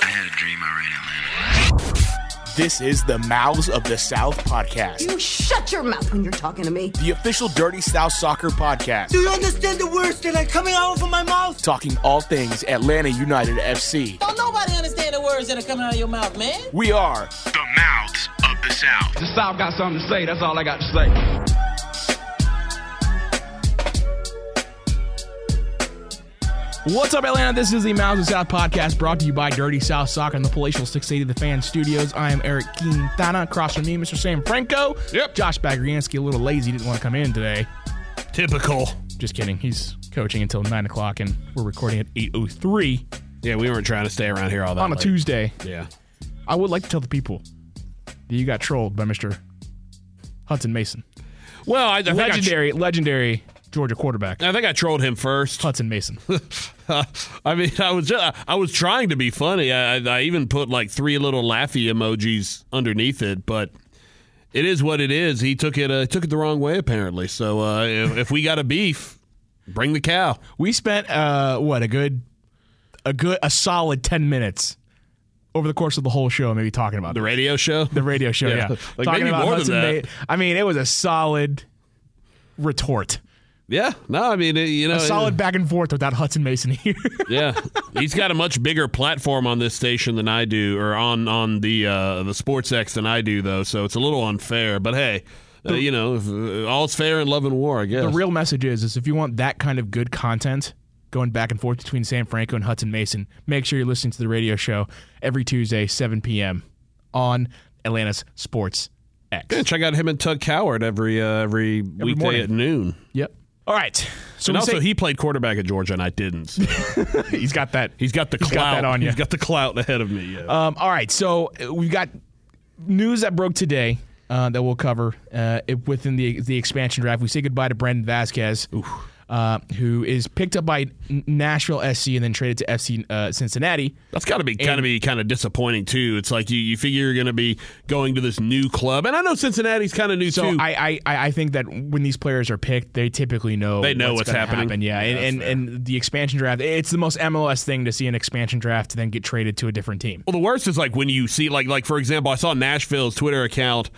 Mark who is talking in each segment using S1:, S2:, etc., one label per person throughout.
S1: I had a dream I ran Atlanta.
S2: This is the Mouths of the South podcast,
S3: You shut your mouth when you're talking to me.
S2: the official Dirty South Soccer podcast,
S4: Do you understand the words that are coming out of my mouth?
S2: talking all things Atlanta United FC.
S5: Don't nobody understand the words that are coming out of your mouth, man.
S2: We are
S1: South.
S6: The South got something to say. That's all I got to say.
S7: What's up, Atlanta? This is the Mouths of South podcast brought to you by Dirty South Soccer and the Palatial 680 The Fan Studios. I am Eric Quintana. Across from me, Mr. Sam Franco.
S8: Yep.
S7: Josh Bagriansky, a little lazy, didn't want to come in today.
S8: Typical.
S7: Just kidding. He's coaching until 9 o'clock, and we're recording at 8.03
S8: Yeah, we weren't trying to stay around here all that
S7: on a
S8: late.
S7: Tuesday.
S8: Yeah.
S7: I would like to tell the people that you got trolled by Mr. Hutson Mason.
S8: Well, I, I I, tr-
S7: Legendary, legendary Georgia quarterback,
S8: I think I trolled him first.
S7: Hutson Mason.
S8: I mean, I was just, I was trying to be funny. I, I even put like three little laughy emojis underneath it, but it is what it is. He took it uh, took it the wrong way apparently. So uh, if, if we got a beef, bring the cow.
S7: We spent uh what a good a good a solid 10 minutes over the course of the whole show maybe talking about
S8: The
S7: this.
S8: radio show.
S7: the radio show yeah,
S8: Yeah. Like,
S7: talking
S8: maybe
S7: about
S8: more than
S7: Hutson
S8: that.
S7: Bay- I mean it was a solid retort
S8: yeah. No, I mean, you know,
S7: a solid back and forth without Hutson Mason here
S8: Yeah, he's got a much bigger platform on this station than I do, or on on the uh, the Sports X than I do, though. So it's a little unfair. But hey, uh, you know, if, uh, all's fair in love and war, I guess.
S7: the real message is is if you want that kind of good content going back and forth between Sam Franco and Hutson Mason make sure you're listening to the radio show every Tuesday 7 p.m. on Atlanta's Sports X
S8: Yeah, check out him and Tug Coward every uh, every, weekday
S7: morning.
S8: at noon.
S7: yep all right so
S8: And also,
S7: say-
S8: he played quarterback at Georgia, and I didn't. So
S7: he's got that
S8: he's got the
S7: He's
S8: clout.
S7: got that on you.
S8: He's got the clout ahead of me. Yeah.
S7: Um, all right, so uh, we've got news that broke today uh, that we'll cover uh, it- within the the expansion draft. We say goodbye to Brendan Vasquez, uh, who is picked up by Nashville SC and then traded to FC uh, Cincinnati.
S8: That's got to be kind of be kind of disappointing too. It's like you, you figure you're going to be going to this new club, and I know Cincinnati's kind of new
S7: So
S8: too.
S7: I, I I think that when these players are picked, they typically know
S8: They know what's
S7: gonna
S8: happening.
S7: happen. Yeah,
S8: Yeah,
S7: and and, and the expansion draft, it's the most MLS thing to see an expansion draft to then get traded to a different team.
S8: Well, the worst is like when you see like like for example, I saw Nashville's Twitter account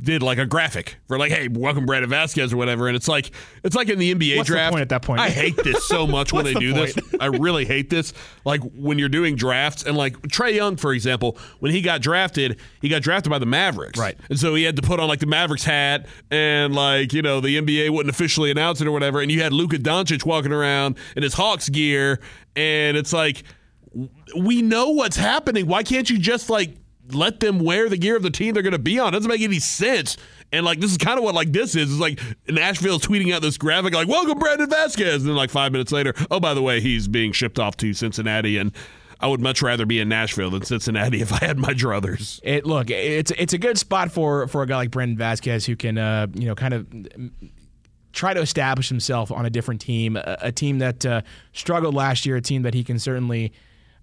S8: did like a graphic for like, hey, welcome Brandon Vazquez or whatever, and it's like it's like in the NBA
S7: What's the
S8: draft.
S7: point at that point?
S8: I hate this so much when they
S7: the
S8: do this. I really hate this. Like when you're doing drafts and like Trae Young, for example, when he got drafted, he got drafted by the Mavericks,
S7: Right.
S8: And so he had to put on like the Mavericks hat and like you know the NBA wouldn't officially announce it or whatever, and you had Luka Doncic walking around in his Hawks gear, and it's like we know what's happening. Why can't you just like let them wear the gear of the team they're going to be on? It doesn't make any sense. And like this is kind of what like this is. It's like Nashville's tweeting out this graphic like "Welcome Brandon Vazquez," and then like five minutes later, oh by the way, he's being shipped off to Cincinnati, and I would much rather be in Nashville than Cincinnati if I had my druthers.
S7: It look, it's it's a good spot for for a guy like Brandon Vazquez who can uh, you know kind of try to establish himself on a different team, a, a team that uh, struggled last year, a team that he can certainly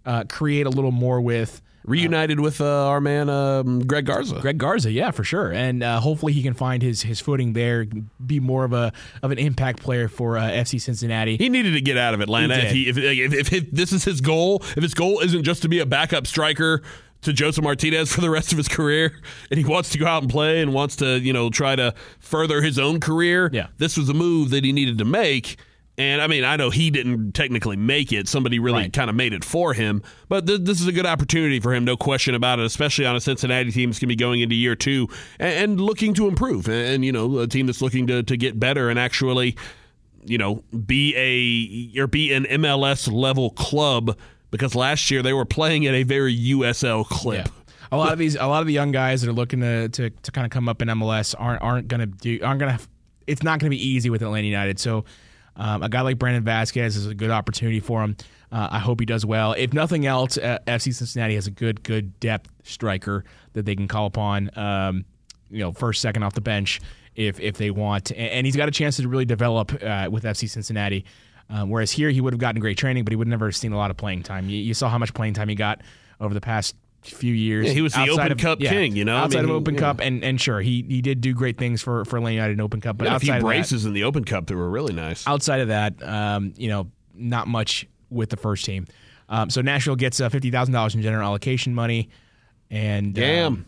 S7: uh, create a little more with.
S8: Reunited with uh, our man um, Greg Garza.
S7: Greg Garza, yeah, for sure, and uh, hopefully he can find his his footing there, be more of a of an impact player for uh, FC Cincinnati.
S8: He needed to get out of Atlanta.
S7: He
S8: If, he, if, if, if this is his goal, if his goal isn't just to be a backup striker to Josef Martinez for the rest of his career, and he wants to go out and play and wants to, you know, try to further his own career,
S7: Yeah.
S8: this was a move that he needed to make. And I mean, I know he didn't technically make it. Somebody really
S7: Right.
S8: kind of made it for him. But th- this is a good opportunity for him, no question about it, especially on a Cincinnati team that's going to be going into year two and, and looking to improve. And, and, you know, a team that's looking to, to get better and actually you know, be a or be an MLS level club because last year they were playing at a very USL clip.
S7: A lot of these, a lot of the young guys that are looking to to, to kind of come up in MLS aren't aren't going to do aren't going to. It's not going to be easy with Atlanta United. So, um, a guy like Brandon Vazquez is a good opportunity for him. Uh, I hope he does well. If nothing else, uh, FC Cincinnati has a good good depth striker that they can call upon. Um, you know, first, second off the bench if if they want, and, and he's got a chance to really develop uh, with FC Cincinnati. Um, whereas here, he would have gotten great training, but he would never have seen a lot of playing time. You, you saw how much playing time he got over the past few years.
S8: Yeah, he was the Open
S7: of-
S8: Cup
S7: yeah,
S8: king, you know? I
S7: outside
S8: mean,
S7: of Open
S8: yeah.
S7: Cup, and and sure, he he did do great things for for Atlanta United in Open Cup, but
S8: few
S7: outside of that,
S8: braces in the Open Cup that were really nice.
S7: outside of that, um, you know, not much with the first team. Um, so Nashville gets uh, fifty thousand dollars in general allocation money, and
S8: Damn.
S7: um,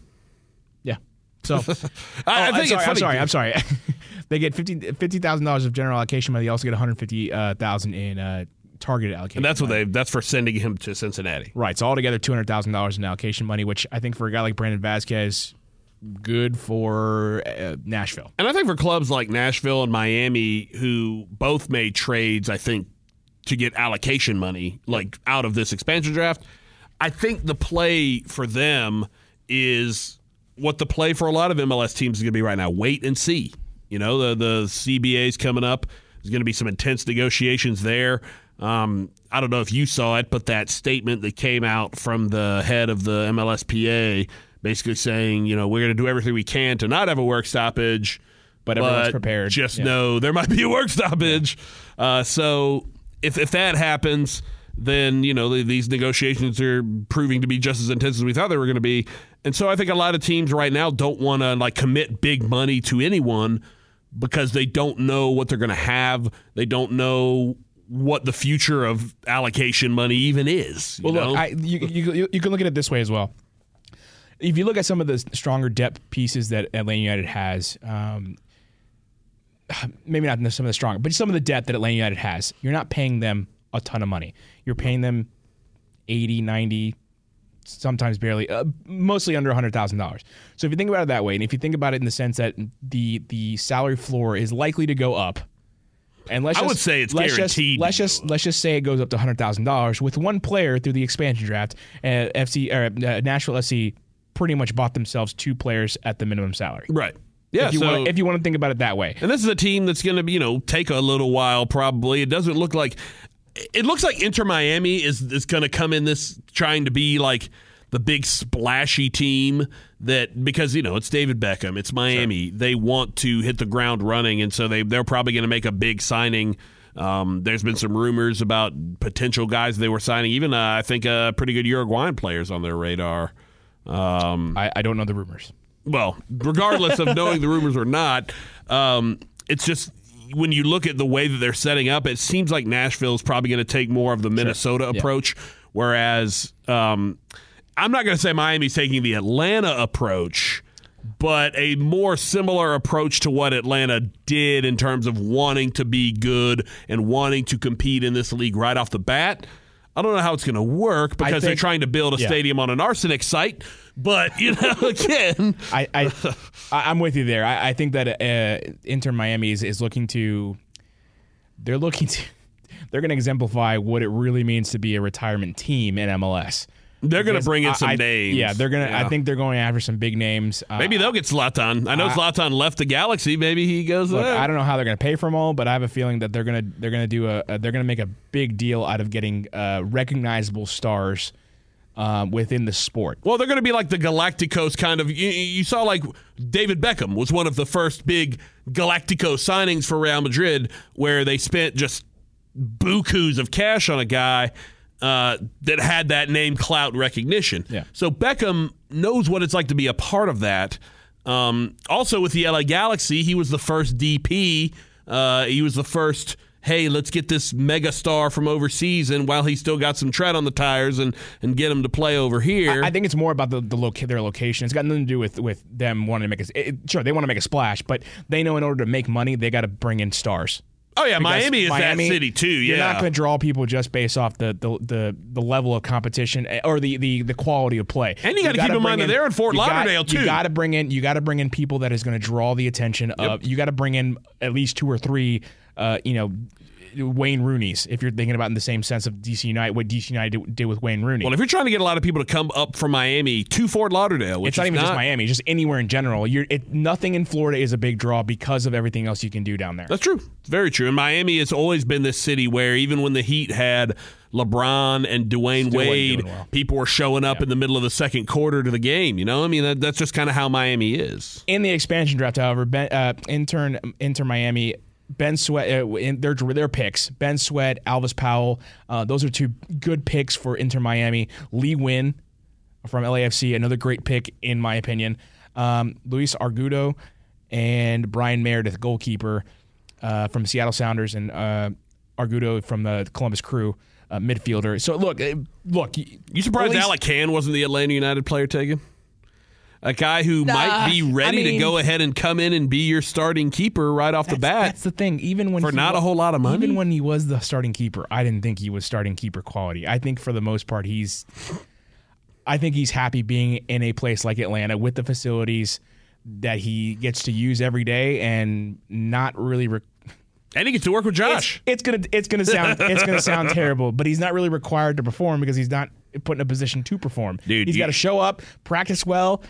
S7: yeah. So
S8: I, I
S7: Oh,
S8: think
S7: I'm sorry. I'm sorry. I'm sorry. they get fifty thousand dollars of general allocation money. They also get one hundred fifty thousand in uh, targeted allocation.
S8: and that's what
S7: money.
S8: they that's for sending him to Cincinnati.
S7: Right. So altogether, two hundred thousand dollars in allocation money, which I think for a guy like Brandon Vazquez, good for uh, Nashville.
S8: And I think for clubs like Nashville and Miami, who both made trades, I think, to get allocation money, like out of this expansion draft, I think the play for them is what the play for a lot of MLS teams is going to be right now. Wait and see. You know, the the CBA's coming up. There's going to be some intense negotiations there. Um, I don't know if you saw it, but that statement that came out from the head of the MLSPA basically saying, you know, we're going to do everything we can to not have a work stoppage,
S7: But everyone's prepared.
S8: Just
S7: Yeah.
S8: know there might be a work stoppage. Uh, so if if that happens, then you know th- these negotiations are proving to be just as intense as we thought they were going to be. And so I think a lot of teams right now don't want to like commit big money to anyone because they don't know what they're going to have. They don't know what the future of allocation money even is. you
S7: Well,
S8: know?
S7: look, I, you, you, you can look at it this way as well. If you look at some of the stronger depth pieces that Atlanta United has, um, maybe not some of the stronger, but some of the depth that Atlanta United has, you're not paying them a ton of money. You're paying them 80, 90, sometimes barely, uh, mostly under $100,000. So if you think about it that way, and if you think about it in the sense that the the salary floor is likely to go up, and let's
S8: I
S7: just,
S8: would say it's
S7: let's
S8: guaranteed
S7: Just, let's just let's just say it goes up to hundred thousand dollars with one player through the expansion draft. Uh, FC or uh, Nashville SC pretty much bought themselves two players at the minimum salary.
S8: right. Yeah.
S7: if you
S8: so
S7: want, if you want to think about it that way.
S8: And this is a team that's going to, be, you know, take a little while probably. It doesn't look like it looks like Inter Miami is is going to come in this trying to be like the big splashy team that because you know it's David Beckham, it's Miami. They want to hit the ground running, and so they they're probably going to make a big signing. Um, there's been some rumors about potential guys they were signing. Even uh, I think uh, pretty good Uruguayan players on their radar. Um,
S7: I, I don't know the rumors.
S8: well, regardless of knowing the rumors or not, um, it's just when you look at the way that they're setting up, it seems like Nashville is probably going to take more of the Minnesota
S7: Yeah.
S8: approach, whereas um, I'm not going to say Miami's taking the Atlanta approach. But a more similar approach to what Atlanta did in terms of wanting to be good and wanting to compete in this league right off the bat. I don't know how it's going to work because they're trying to build a
S7: yeah.
S8: stadium on an arsenic site. But you know, again,
S7: I, I I'm with you there. I, I think that uh, Inter Miami is, is looking to they're looking to they're going to exemplify what it really means to be a retirement team in MLS.
S8: They're going to bring in some
S7: I-
S8: names.
S7: Yeah, they're gonna.
S8: Yeah.
S7: I think they're going after some big names. Uh,
S8: maybe they'll get Zlatan. I know
S7: I-
S8: Zlatan left the Galaxy. Maybe he goes
S7: Look,
S8: there.
S7: I don't know how they're going to pay for them all, but I have a feeling that they're going to they're going to do a, a they're going to make a big deal out of getting uh, recognizable stars um, within the sport.
S8: Well, they're going to be like the Galacticos kind of. You, you saw like David Beckham was one of the first big Galactico signings for Real Madrid, where they spent just bukus of cash on a guy uh, that had that name clout recognition.
S7: Yeah.
S8: So Beckham knows what it's like to be a part of that. Um, also, with the LA Galaxy, he was the first DP. Uh, he was the first. Hey, let's get this mega star from overseas, and while he's still got some tread on the tires, and and get him to play over here.
S7: I think it's more about the, the loca- their location. It's got nothing to do with, with them wanting to make a. It, sure, they want to make a splash, but they know in order to make money, they got to bring in stars.
S8: Oh yeah, Miami is
S7: Miami,
S8: that city too. Yeah.
S7: You're not going to draw people just based off the, the, the, the level of competition eh, or the, the, the quality of play.
S8: And you gotta keep in mind that they're in Fort
S7: you got-
S8: Lauderdale, too.
S7: You got to bring in you got to bring in people that is going to draw the attention of. You got to bring in at least two or three. Uh, you know. Wayne Rooney's, if you're thinking about in the same sense of DC United, what DC United did, with Wayne Rooney.
S8: Well, if you're trying to get a lot of people to come up from Miami to Fort Lauderdale, which
S7: it's not
S8: is
S7: even just Miami, just anywhere in general. You're it, nothing in Florida is a big draw because of everything else you can do down there.
S8: That's true. It's very true. And Miami has always been this city where even when the Heat had LeBron and Dwayne
S7: Still
S8: Wade,
S7: well.
S8: people were showing up in the middle of the second quarter to the game. You know, I mean, that, that's just kind of how Miami is.
S7: In the expansion draft, however, ben, uh, intern Inter Miami, Ben Sweat, uh, in their their picks, Ben Sweat, Alvas Powell, uh, those are two good picks for Inter Miami. Lee Nguyen, from LAFC, another great pick in my opinion. Um, Luis Argudo and Bryan Meredith, goalkeeper uh, from Seattle Sounders, and uh, Argudo from the Columbus Crew, uh, midfielder. So look, uh, look.
S8: You surprised
S7: least-
S8: Alec Kann wasn't the Atlanta United player taken? A guy who might be ready
S7: I
S8: to go ahead and come in and be your starting keeper right off the bat.
S7: that's the thing. Even when
S8: For not
S7: wa-
S8: a whole lot of money?
S7: even when he was the starting keeper, I didn't think he was starting keeper quality. I think for the most part, he's. I think he's happy being in a place like Atlanta with the facilities that he gets to use every day, and not really. Re-
S8: and he gets to work with Josh.
S7: it's, it's gonna it's gonna sound it's gonna sound terrible, but he's not really required to perform because he's not put in a position to perform.
S8: Dude,
S7: he's got to show up, practice well,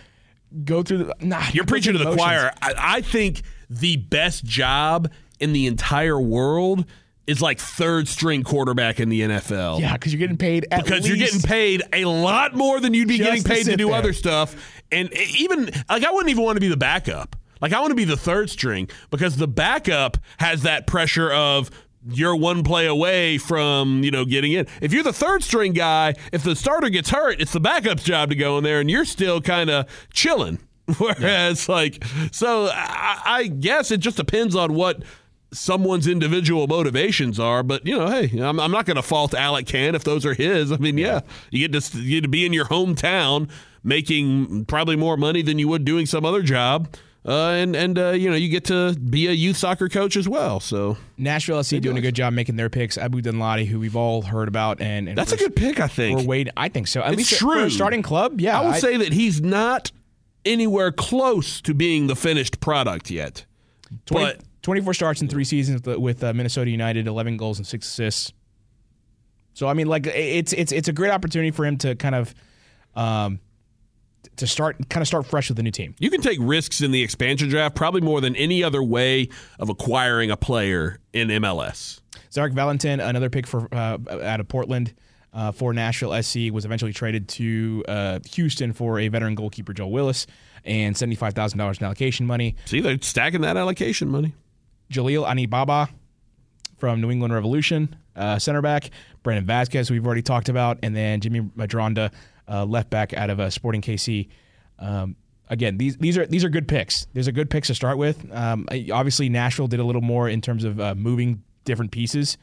S7: go through the. Nah,
S8: You're preaching to the choir. I, I think the best job in the entire world is like third string quarterback in the NFL.
S7: Yeah, because you're getting paid
S8: because you're getting paid a lot more than you'd be getting paid to
S7: sit
S8: do
S7: there.
S8: other stuff. And even like I wouldn't even want to be the backup. Like I want to be the third string because the backup has that pressure of you're one play away from you know getting in. If you're the third string guy, if the starter gets hurt, it's the backup's job to go in there, and you're still kind of chilling. Whereas, like, so I, I guess it just depends on what someone's individual motivations are. But you know, hey, I'm, I'm not going to fault Alec Kann if those are his. I mean, yeah, you get to you get to be in your hometown making probably more money than you would doing some other job. Uh, and and uh, you know you get to be a youth soccer coach as well, so
S7: Nashville SC doing a good job making their picks. Abu Danladi, who we've all heard about, and, and
S8: that's a good pick, I think.
S7: We're waiting. I think so. At
S8: It's
S7: least for a starting club. Yeah,
S8: I will say that he's not anywhere close to being the finished product yet.
S7: 20
S8: but
S7: 24 starts in three seasons with, with uh, Minnesota United, 11 goals and six assists. So I mean, like it's it's it's a great opportunity for him to kind of um, to start kind of start fresh with a new team.
S8: You can take risks in the expansion draft probably more than any other way of acquiring a player in MLS.
S7: Zarek Valentin, another pick for uh, out of Portland uh, for Nashville SC, was eventually traded to uh, Houston for a veteran goalkeeper Joel Willis and seventy five thousand dollars in allocation money.
S8: See, they're stacking that allocation money.
S7: Jalil Anibaba from New England Revolution, uh, center back. Brandon Vazquez, we've already talked about, and then Jimmy Madronda, uh, left back out of uh, Sporting KC. Um, again, these these are these are good picks. These are good picks to start with. Um, obviously, Nashville did a little more in terms of uh, moving different pieces.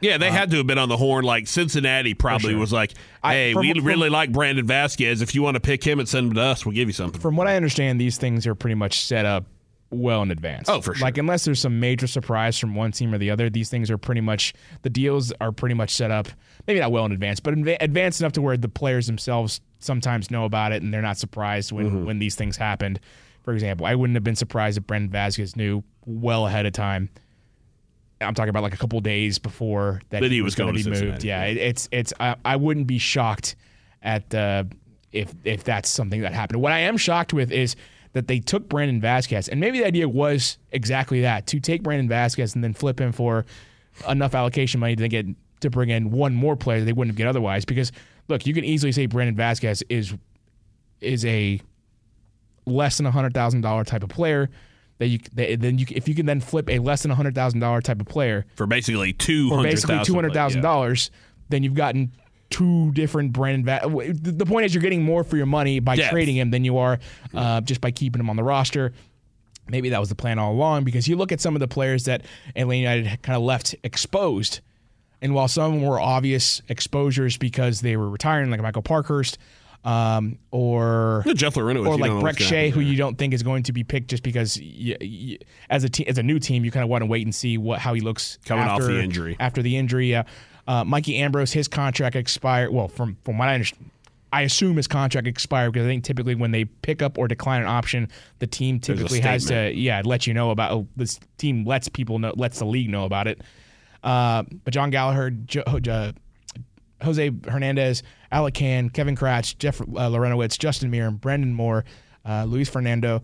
S8: Yeah, they had to have been on the horn. Like Cincinnati probably
S7: sure.
S8: was like,
S7: I-
S8: "Hey,
S7: from-
S8: we
S7: from-
S8: really like Brandon Vazquez. If you want to pick him and send him to us, we'll give you something."
S7: From what I understand, these things are pretty much set up well in advance.
S8: Oh, for sure.
S7: Like unless there's some major surprise from one team or the other, these things are pretty much the deals are pretty much set up. Maybe not well in advance, but in advanced enough to where the players themselves sometimes know about it and they're not surprised when
S8: Mm-hmm.
S7: when these things happened. For example, I wouldn't have been surprised if Brandon Vazquez knew well ahead of time. I'm talking about like a couple days before that,
S8: That he was
S7: gonna
S8: going to
S7: be moved. Yeah, it, it's it's. I, I wouldn't be shocked at uh, if if that's something that happened. What I am shocked with is that they took Brandon Vazquez, and maybe the idea was exactly that to take Brandon Vazquez and then flip him for enough allocation money to get to bring in one more player that they wouldn't get otherwise. Because look, you can easily say Brandon Vazquez is is a less than a hundred thousand dollar type of player. That you that, then you if you can then flip a less than a hundred thousand dollar type of player
S8: For basically two
S7: for basically two hundred thousand dollars, then you've gotten two different Brandon. Va- the point is, you're getting more for your money by
S8: Depth.
S7: trading him than you are uh, just by keeping him on the roster. Maybe that was the plan all along because you look at some of the players that Atlanta United kind of left exposed, and while some were obvious exposures because they were retiring, like Michael Parkhurst. Um, or
S8: Yeah, Jeff Lorino,
S7: or like
S8: Brek
S7: Shea, who you don't think is going to be picked just because y y as a te- as a new team, you kind of want to wait and see what how he looks
S8: Coming off the injury.
S7: After the injury, uh, uh, Mikey Ambrose, his contract expired. Well, from from what I understand. I assume his contract expired because I think typically when they pick up or decline an option, the team typically has to yeah let you know about oh, this team lets people know lets the league know about it. Uh, but John Gallagher, jo- uh, Jose Hernandez, Alec Kann, Kevin Kratz, Jeff uh, Larentowicz, Justin Meram, Brandon Moore, uh, Luis Fernando,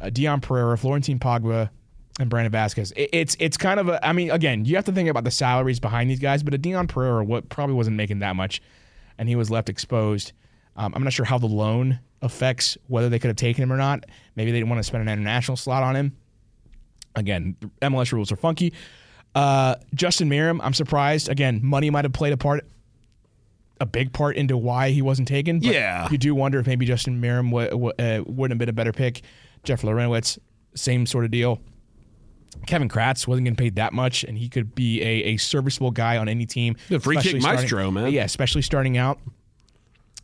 S7: uh, Dion Pereira, Florentin Pogba, and Brandon Vazquez. It, it's it's kind of a. I mean, again, you have to think about the salaries behind these guys, but a Dion Pereira what probably wasn't making that much, and he was left exposed. Um, I'm not sure how the loan affects whether they could have taken him or not. Maybe they didn't want to spend an international slot on him. Again, MLS rules are funky. Uh, Justin Meram, I'm surprised. Again, money might have played a part a big part into why he wasn't taken. But
S8: Yeah.
S7: you do wonder if maybe Justin Meram w- w- uh, wouldn't have been a better pick. Jeff Larentowicz, same sort of deal. Kevin Kratz wasn't getting paid that much, and he could be a, a serviceable guy on any team.
S8: The free kick
S7: starting-
S8: maestro, man.
S7: Yeah, especially starting out.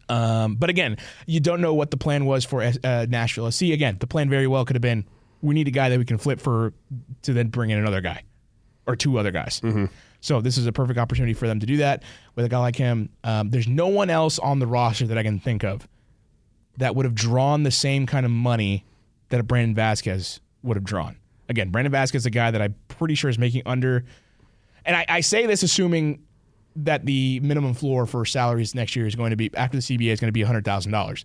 S7: Um, but again, you don't know what the plan was for uh, Nashville SC. Again, the plan very well could have been we need a guy that we can flip for to then bring in another guy or two other guys. So this is a perfect opportunity for them to do that with a guy like him. Um, there's no one else on the roster that I can think of that would have drawn the same kind of money that a Brandon Vazquez would have drawn. Again, Brandon Vazquez is a guy that I'm pretty sure is making under, and I, I say this assuming that the minimum floor for salaries next year is going to be after the CBA is going to be hundred thousand dollars.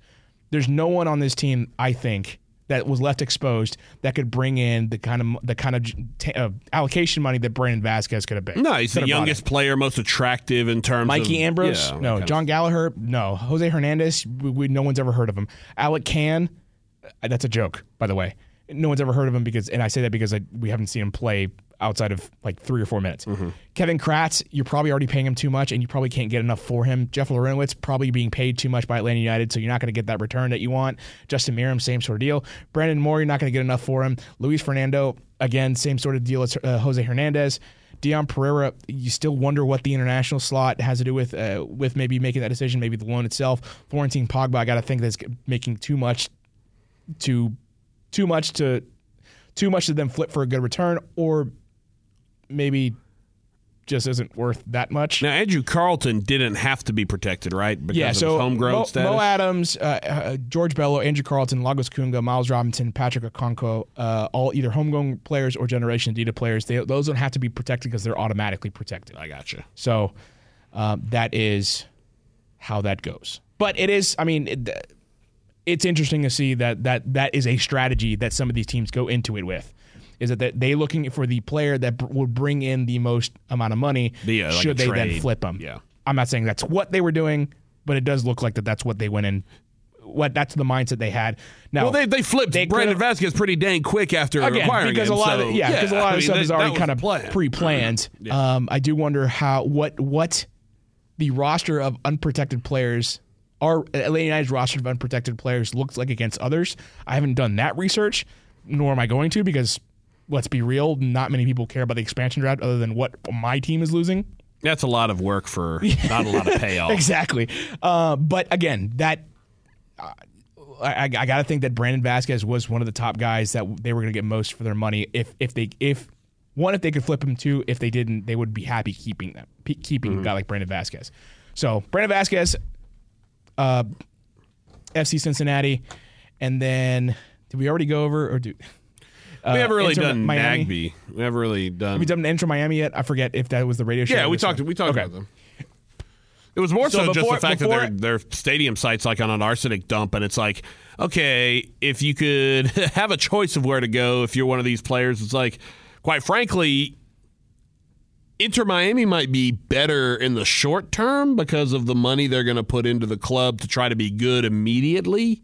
S7: There's no one on this team, I think, that was left exposed that could bring in the kind of the kind of t- uh, allocation money that Brandon Vazquez could have been.
S8: No, he's the
S7: have brought in.
S8: youngest player, most attractive in terms of.
S7: Mikey
S8: of
S7: Ambrose?
S8: Yeah,
S7: no. John Gallagher? No. Jose Hernandez? We, we, no one's ever heard of him. Alec Kann? uh, That's a joke, by the way. No one's ever heard of him because, and I say that because I, we haven't seen him play outside of like three or four minutes.
S8: Mm-hmm.
S7: Kevin Kratz, you're probably already paying him too much, and you probably can't get enough for him. Jeff Larentowicz probably being paid too much by Atlanta United, so you're not going to get that return that you want. Justin Meram, same sort of deal. Brandon Moore, you're not going to get enough for him. Luis Fernando, again, same sort of deal as uh, Jose Hernandez. Dion Pereira, you still wonder what the international slot has to do with uh, with maybe making that decision, maybe the loan itself. Florentin Pogba, I got to think that's making too much to too much to too much to then flip for a good return, or maybe just isn't worth that much.
S8: Now Andrew Carleton didn't have to be protected, right? Because
S7: yeah,
S8: of
S7: so
S8: his homegrown
S7: Mo,
S8: status.
S7: Mo Adams, uh, uh, George Bello, Andrew Carleton, Lagos Kunga, Miles Robinson, Patrick Okonkwo, uh, all either homegrown players or Generation adidas players. They, those don't have to be protected because they're automatically protected.
S8: I gotcha.
S7: So um, that is how that goes. But it is, I mean, it, it's interesting to see that that that is a strategy that some of these teams go into it with. Is that they- looking for the player that will bring in the most amount of money?
S8: A- like
S7: should
S8: a
S7: they then flip them?
S8: Yeah.
S7: I'm not saying that's what they were doing, but it does look like that that's what they went in. What that's the mindset they had. Now,
S8: Well, they they flipped
S7: they
S8: Brandon Vazquez pretty dang quick after
S7: again
S8: acquiring
S7: because
S8: him.
S7: a lot
S8: so,
S7: of yeah because a lot
S8: I
S7: of
S8: mean,
S7: stuff
S8: that-
S7: is already kind of
S8: plan.
S7: pre-planned. Um, I do wonder how what what the roster of unprotected players our Atlanta United's roster of unprotected players looks like against others. I haven't done that research, nor am I going to because let's be real, not many people care about the expansion draft other than what my team is losing.
S8: That's a lot of work for not a lot of payoff.
S7: Exactly. Uh, but again, that uh, I, I got to think that Brandon Vazquez was one of the top guys that they were going to get most for their money. If if they if one if they could flip him, two if they didn't, they would be happy keeping them keeping a guy like Brandon Vazquez. So Brandon Vazquez, uh, FC Cincinnati, and then did we already go over or do? Uh,
S8: we haven't really
S7: Inter
S8: done
S7: Miami?
S8: Nagbe. We haven't really done.
S7: Have we done Inter Miami yet? I forget if that was the radio show.
S8: yeah, we talked.
S7: one.
S8: We talked
S7: Okay.
S8: about them. It was more so,
S7: So
S8: just the fact
S7: before-
S8: that their their stadium site's like on an arsenic dump, and it's like, okay, if you could have a choice of where to go, if you're one of these players, it's like, quite frankly, Inter Miami might be better in the short term because of the money they're going to put into the club to try to be good immediately,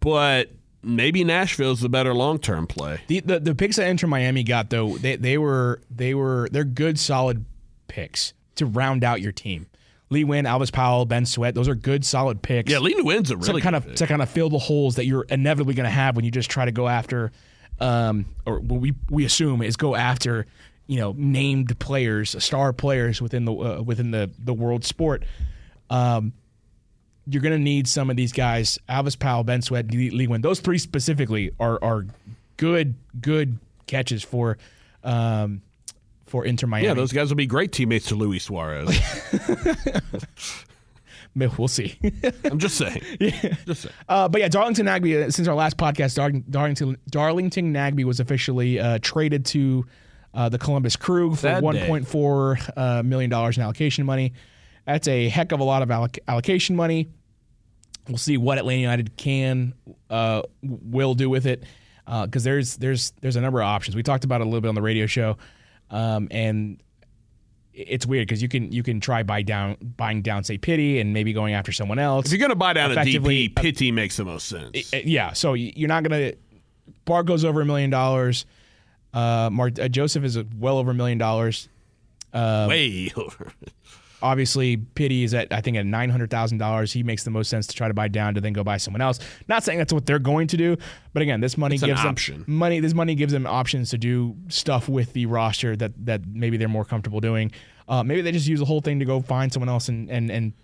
S8: but maybe Nashville's the better long term play.
S7: The, the the picks that Inter Miami got though they they were they were they're good solid picks to round out your team. Lee Nguyen, Alvas Powell, Ben Sweat, those are good solid picks.
S8: Yeah, Lee Nguyen's a
S7: to
S8: really
S7: kind
S8: good
S7: of
S8: pick.
S7: to kind of fill the holes that you're inevitably going to have when you just try to go after, um, or what we we assume is go after, you know, named players, star players within the uh, within the the world sport. Um, you're going to need some of these guys, Alvas Powell, Ben Sweat, Lee Nguyen. Those three specifically are are good good catches for um, for Inter Miami.
S8: Yeah, those guys will be great teammates to Luis Suarez.
S7: we'll see.
S8: I'm just saying. Just saying.
S7: Uh, but yeah, Darlington Nagbe. uh, Since our last podcast, Dar- Darlington Darlington Nagbe was officially uh, traded to uh, the Columbus Crew for
S8: Sad day.
S7: one point four uh, million dollars in allocation money. That's a heck of a lot of alloc- allocation money. We'll see what Atlanta United can uh, will do with it because there's there's there's a number of options. We talked about it a little bit on the radio show, um, and it's weird because you can you can try buy down buying down say pity and maybe going after someone else.
S8: If you're going to buy down a DP, Pity makes the most sense.
S7: Uh, yeah, so you're not gonna. Bar goes over a million dollars. Uh, Mar- uh, Josef is uh, well over a million dollars.
S8: Way over.
S7: Obviously, Pity is at I think at nine hundred thousand dollars. He makes the most sense to try to buy down to then go buy someone else. Not saying that's what they're going to do, but again, this money
S8: It's an
S7: gives them
S8: option.
S7: money. This money gives them options to do stuff with the roster that that maybe they're more comfortable doing. Uh, maybe they just use the whole thing to go find someone else and and and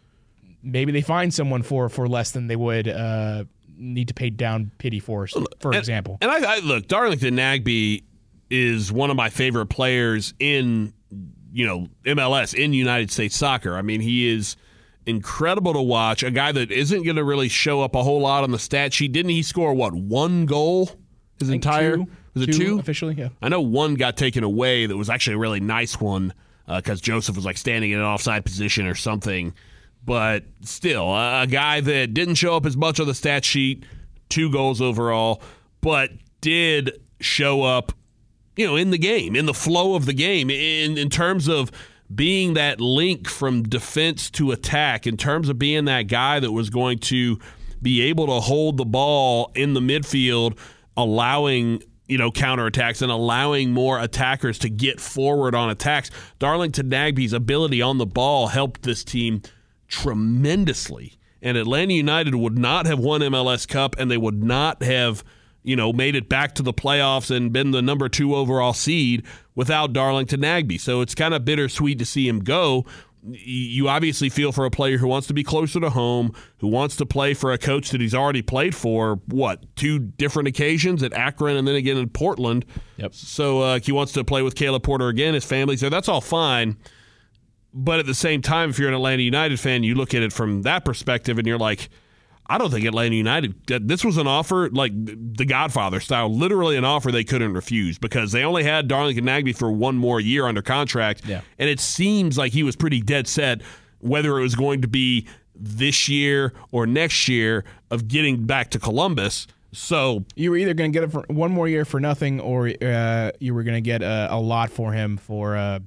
S7: maybe they find someone for for less than they would uh, need to pay down Pity for, for
S8: And-
S7: example.
S8: And I, I look, Darlington Nagbe is one of my favorite players in you know MLS in United States soccer. I mean, he is incredible to watch. A guy that isn't going to really show up a whole lot on the stat sheet. Didn't he score what one goal? His entire
S7: two-
S8: was it
S7: two
S8: two
S7: officially? Yeah.
S8: I know one got taken away that was actually a really nice one uh, because Josef was like standing in an offside position or something. But still, a guy that didn't show up as much on the stat sheet, two goals overall, but did show up, you know, in the game, in the flow of the game, in in terms of being that link from defense to attack, in terms of being that guy that was going to be able to hold the ball in the midfield, allowing you know counterattacks and allowing more attackers to get forward on attacks. Darlington Nagbe's ability on the ball helped this team tremendously. And Atlanta United would not have won MLS Cup and they would not have, you know, made it back to the playoffs and been the number two overall seed without Darlington Nagbe. So it's kind of bittersweet to see him go. You obviously feel for a player who wants to be closer to home, who wants to play for a coach that he's already played for, what, two different occasions at Akron and then again in Portland.
S7: Yep.
S8: So uh, he wants to play with Caleb Porter again. His family's there. That's all fine. But at the same time, if you're an Atlanta United fan, you look at it from that perspective and you're like, I don't think Atlanta United, this was an offer like the Godfather style, literally an offer they couldn't refuse because they only had Darlington Nagbe for one more year under contract.
S7: Yeah.
S8: And it seems like he was pretty dead set whether it was going to be this year or next year of getting back to Columbus. So
S7: You were either going to get it for one more year for nothing, or uh, you were going to get a, a lot for him for, uh,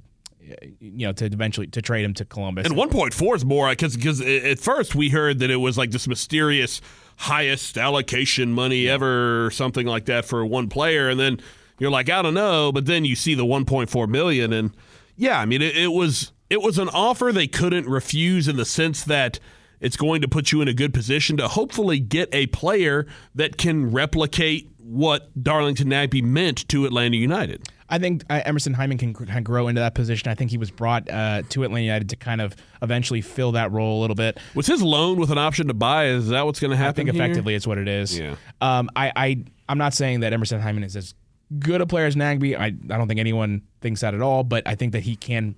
S7: you know, to eventually to trade him to Columbus.
S8: And 1.4 is more because because at first we heard that it was like this mysterious highest allocation money ever or something like that for one player, and then you're like I don't know, but then you see the 1.4 million, and yeah, I mean it, it was it was an offer they couldn't refuse in the sense that it's going to put you in a good position to hopefully get a player that can replicate what Darlington Nagbe meant to Atlanta United.
S7: I think uh, Emerson Hyndman can kind of grow into that position. I think he was brought uh, to Atlanta United to kind of eventually fill that role a little bit.
S8: Was his loan with an option to buy? Is that what's going to happen?
S7: I think
S8: here?
S7: effectively it's what it is.
S8: Yeah.
S7: Um, I, I I'm not saying that Emerson Hyndman is as good a player as Nagbe. I I don't think anyone thinks that at all. But I think that he can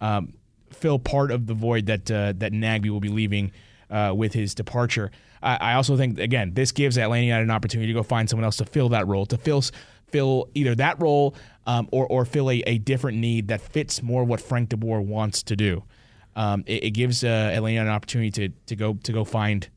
S7: um, fill part of the void that uh, that Nagbe will be leaving uh, with his departure. I, I also think again this gives Atlanta United an opportunity to go find someone else to fill that role, to fill fill either that role um, or or fill a, a different need that fits more what Frank DeBoer wants to do. Um, it, it gives uh, Atlanta an opportunity to to go to go find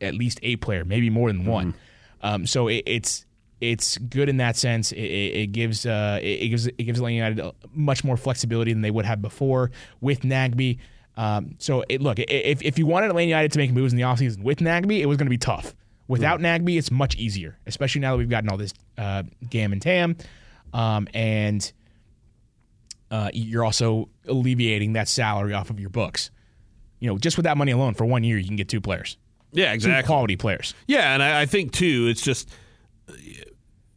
S7: at least a player, maybe more than one. Um, so it, it's it's good in that sense. It, it, gives uh, it, gives it gives Atlanta United much more flexibility than they would have before with Nagbe. Um, so it, look, if if you wanted Atlanta United to make moves in the offseason with Nagbe, it was going to be tough. Without Nagbe, it's much easier, especially now that we've gotten all this uh, Gam and Tam, um, and uh, you're also alleviating that salary off of your books. You know, just with that money alone, for one year, you can get two players,
S8: Yeah,
S7: two
S8: exactly.
S7: quality players.
S8: Yeah, and I, I think too, it's just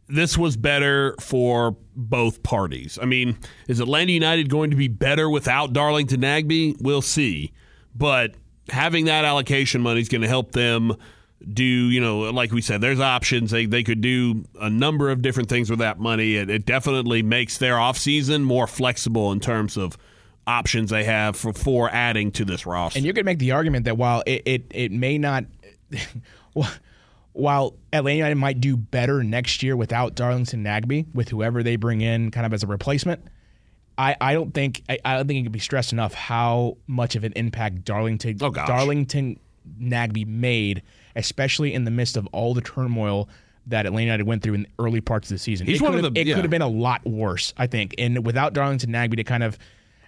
S8: this was better for both parties. I mean, is Atlanta United going to be better without Darlington Nagbe? We'll see. But having that allocation money is going to help them do, you know, like we said, there's options. They, they could do a number of different things with that money. It, it definitely makes their offseason more flexible in terms of options they have for, for adding to this roster.
S7: And you could make the argument that while it it, it may not, while Atlanta United might do better next year without Darlington Nagbe, with whoever they bring in kind of as a replacement, I, I don't think I, I don't think it can be stressed enough how much of an impact Darlington
S8: Oh.
S7: Darlington Nagbe made, especially in the midst of all the turmoil that Atlanta United went through in the early parts of the season.
S8: He's
S7: it
S8: one
S7: could
S8: of
S7: have-
S8: the-
S7: it
S8: yeah.
S7: could have been a lot worse, I think. And without Darlington Nagbe to kind of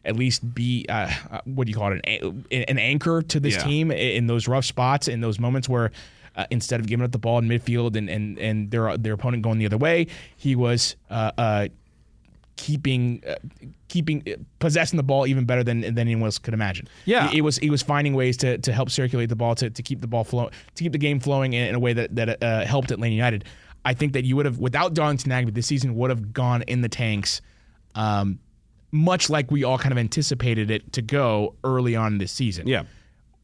S7: at least be uh, uh, what do you call it an, an anchor to this
S8: Yeah.
S7: team in those rough spots in those moments where uh, instead of giving up the ball in midfield and and and their their opponent going the other way he was uh, uh, keeping uh, keeping uh, possessing the ball even better than than anyone else could imagine.
S8: Yeah.
S7: he, he was he was finding ways to to help circulate the ball to, to keep the ball flow to keep the game flowing in, in a way that that uh, helped Atlanta United. I think that you would have without Darlington Nagbe, this season would have gone in the tanks. Um, much like we all kind of anticipated it to go early on this season.
S8: Yeah.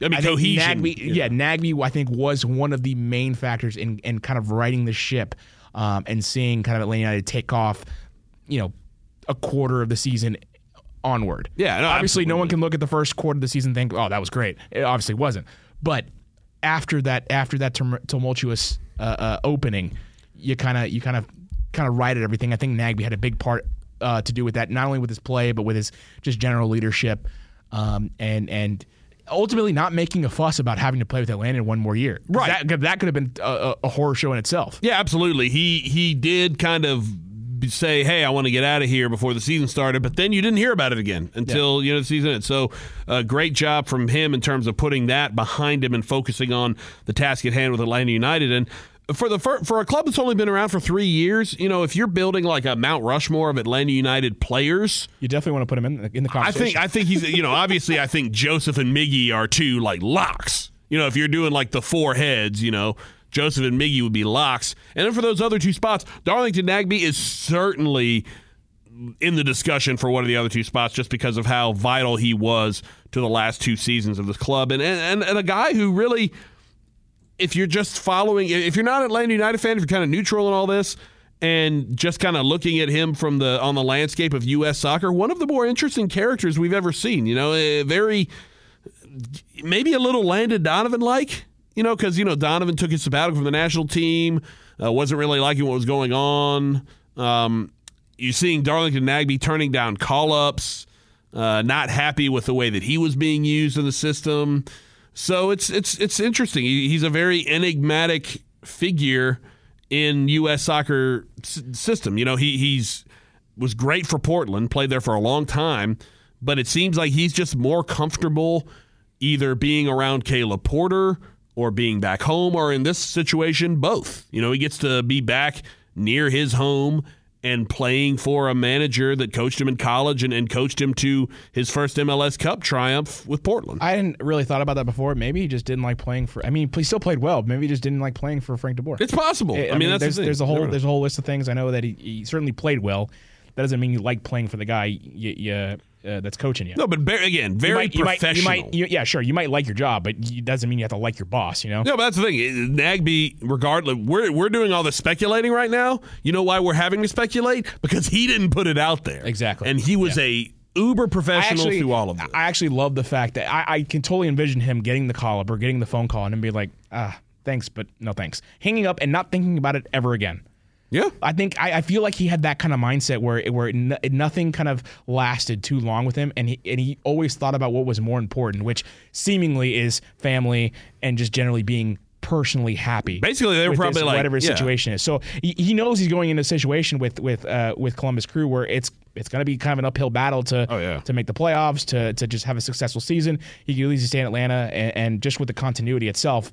S8: I mean,
S7: I
S8: cohesion.
S7: Nagbe, yeah. Nagbe, I think was one of the main factors in, in kind of righting the ship um, and seeing kind of Atlanta United take off, you know, a quarter of the season onward.
S8: Yeah, no,
S7: obviously, no one can look at the first quarter of the season and think, "Oh, that was great." It obviously wasn't, but after that, after that tumultuous uh, uh, opening, you kind of you kind of kind of righted everything. I think Nagbe had a big part uh, to do with that, not only with his play but with his just general leadership, um, and and ultimately not making a fuss about having to play with Atlanta in one more year.
S8: Right.
S7: that, that could have been a, a- a horror show in itself.
S8: Yeah, absolutely. He he did kind of say, "Hey, I want to get out of here before the season started," but then you didn't hear about it again until you know the season. ended. So, uh, great job from him in terms of putting that behind him and focusing on the task at hand with Atlanta United. And for the for, for a club that's only been around for three years, you know, if you're building like a Mount Rushmore of Atlanta United players.
S7: You definitely want to put him in the, in the
S8: I think I think he's you know obviously I think Josef and Miggy are two like locks. You know if you're doing like the four heads, you know Josef and Miggy would be locks, and then for those other two spots, Darlington Nagbe is certainly in the discussion for one of the other two spots just because of how vital he was to the last two seasons of this club, and and and a guy who really. If you're just following, if you're not an Atlanta United fan, if you're kind of neutral in all this, and just kind of looking at him from the on the landscape of U.S. soccer, one of the more interesting characters we've ever seen. You know, very maybe a little Landon Donovan like. You know, because you know Donovan took his sabbatical from the national team, uh, wasn't really liking what was going on. Um, you're seeing Darlington Nagbe turning down call ups, uh, not happy with the way that he was being used in the system. So it's it's it's interesting. He, he's a very enigmatic figure in U.S. soccer s- system. You know, he he's was great for Portland, played there for a long time, but it seems like he's just more comfortable either being around Caleb Porter or being back home, or in this situation, both. You know, he gets to be back near his home and playing for a manager that coached him in college and, and coached him to his first MLS Cup triumph with Portland.
S7: I hadn't really thought about that before. Maybe he just didn't like playing for. I mean, he still played well. Maybe he just didn't like playing for Frank DeBoer.
S8: It's possible. I,
S7: I,
S8: mean, that's
S7: there's
S8: the thing.
S7: there's a whole there's a whole list of things. I know that he, he certainly played well. That doesn't mean you like playing for the guy you, you, uh, that's coaching you.
S8: no, but very, again, very
S7: might- you might-
S8: professional.
S7: You might, you yeah, sure. You might like your job, but it doesn't mean you have to like your boss. You know.
S8: No, but that's the thing. Nagbe, regardless, we're we're doing all the speculating right now. You know why we're having to speculate? Because he didn't put it out there.
S7: Exactly.
S8: And he was a uber professional
S7: actually,
S8: through all of this.
S7: I actually love the fact that I, I can totally envision him getting the call up or getting the phone call and then be like, ah, thanks, but no thanks. Hanging up and not thinking about it ever again.
S8: Yeah.
S7: I think I, I feel like he had that kind of mindset where where n- nothing kind of lasted too long with him, and he and he always thought about what was more important, which seemingly is family and just generally being personally happy.
S8: Basically, they were probably like,
S7: whatever his
S8: yeah.
S7: situation is. So he, he knows he's going into a situation with with uh, with Columbus Crew where it's it's going to be kind of an uphill battle to
S8: Oh, yeah.
S7: to make the playoffs to to just have a successful season. He could at least stay in Atlanta, and, and just with the continuity itself,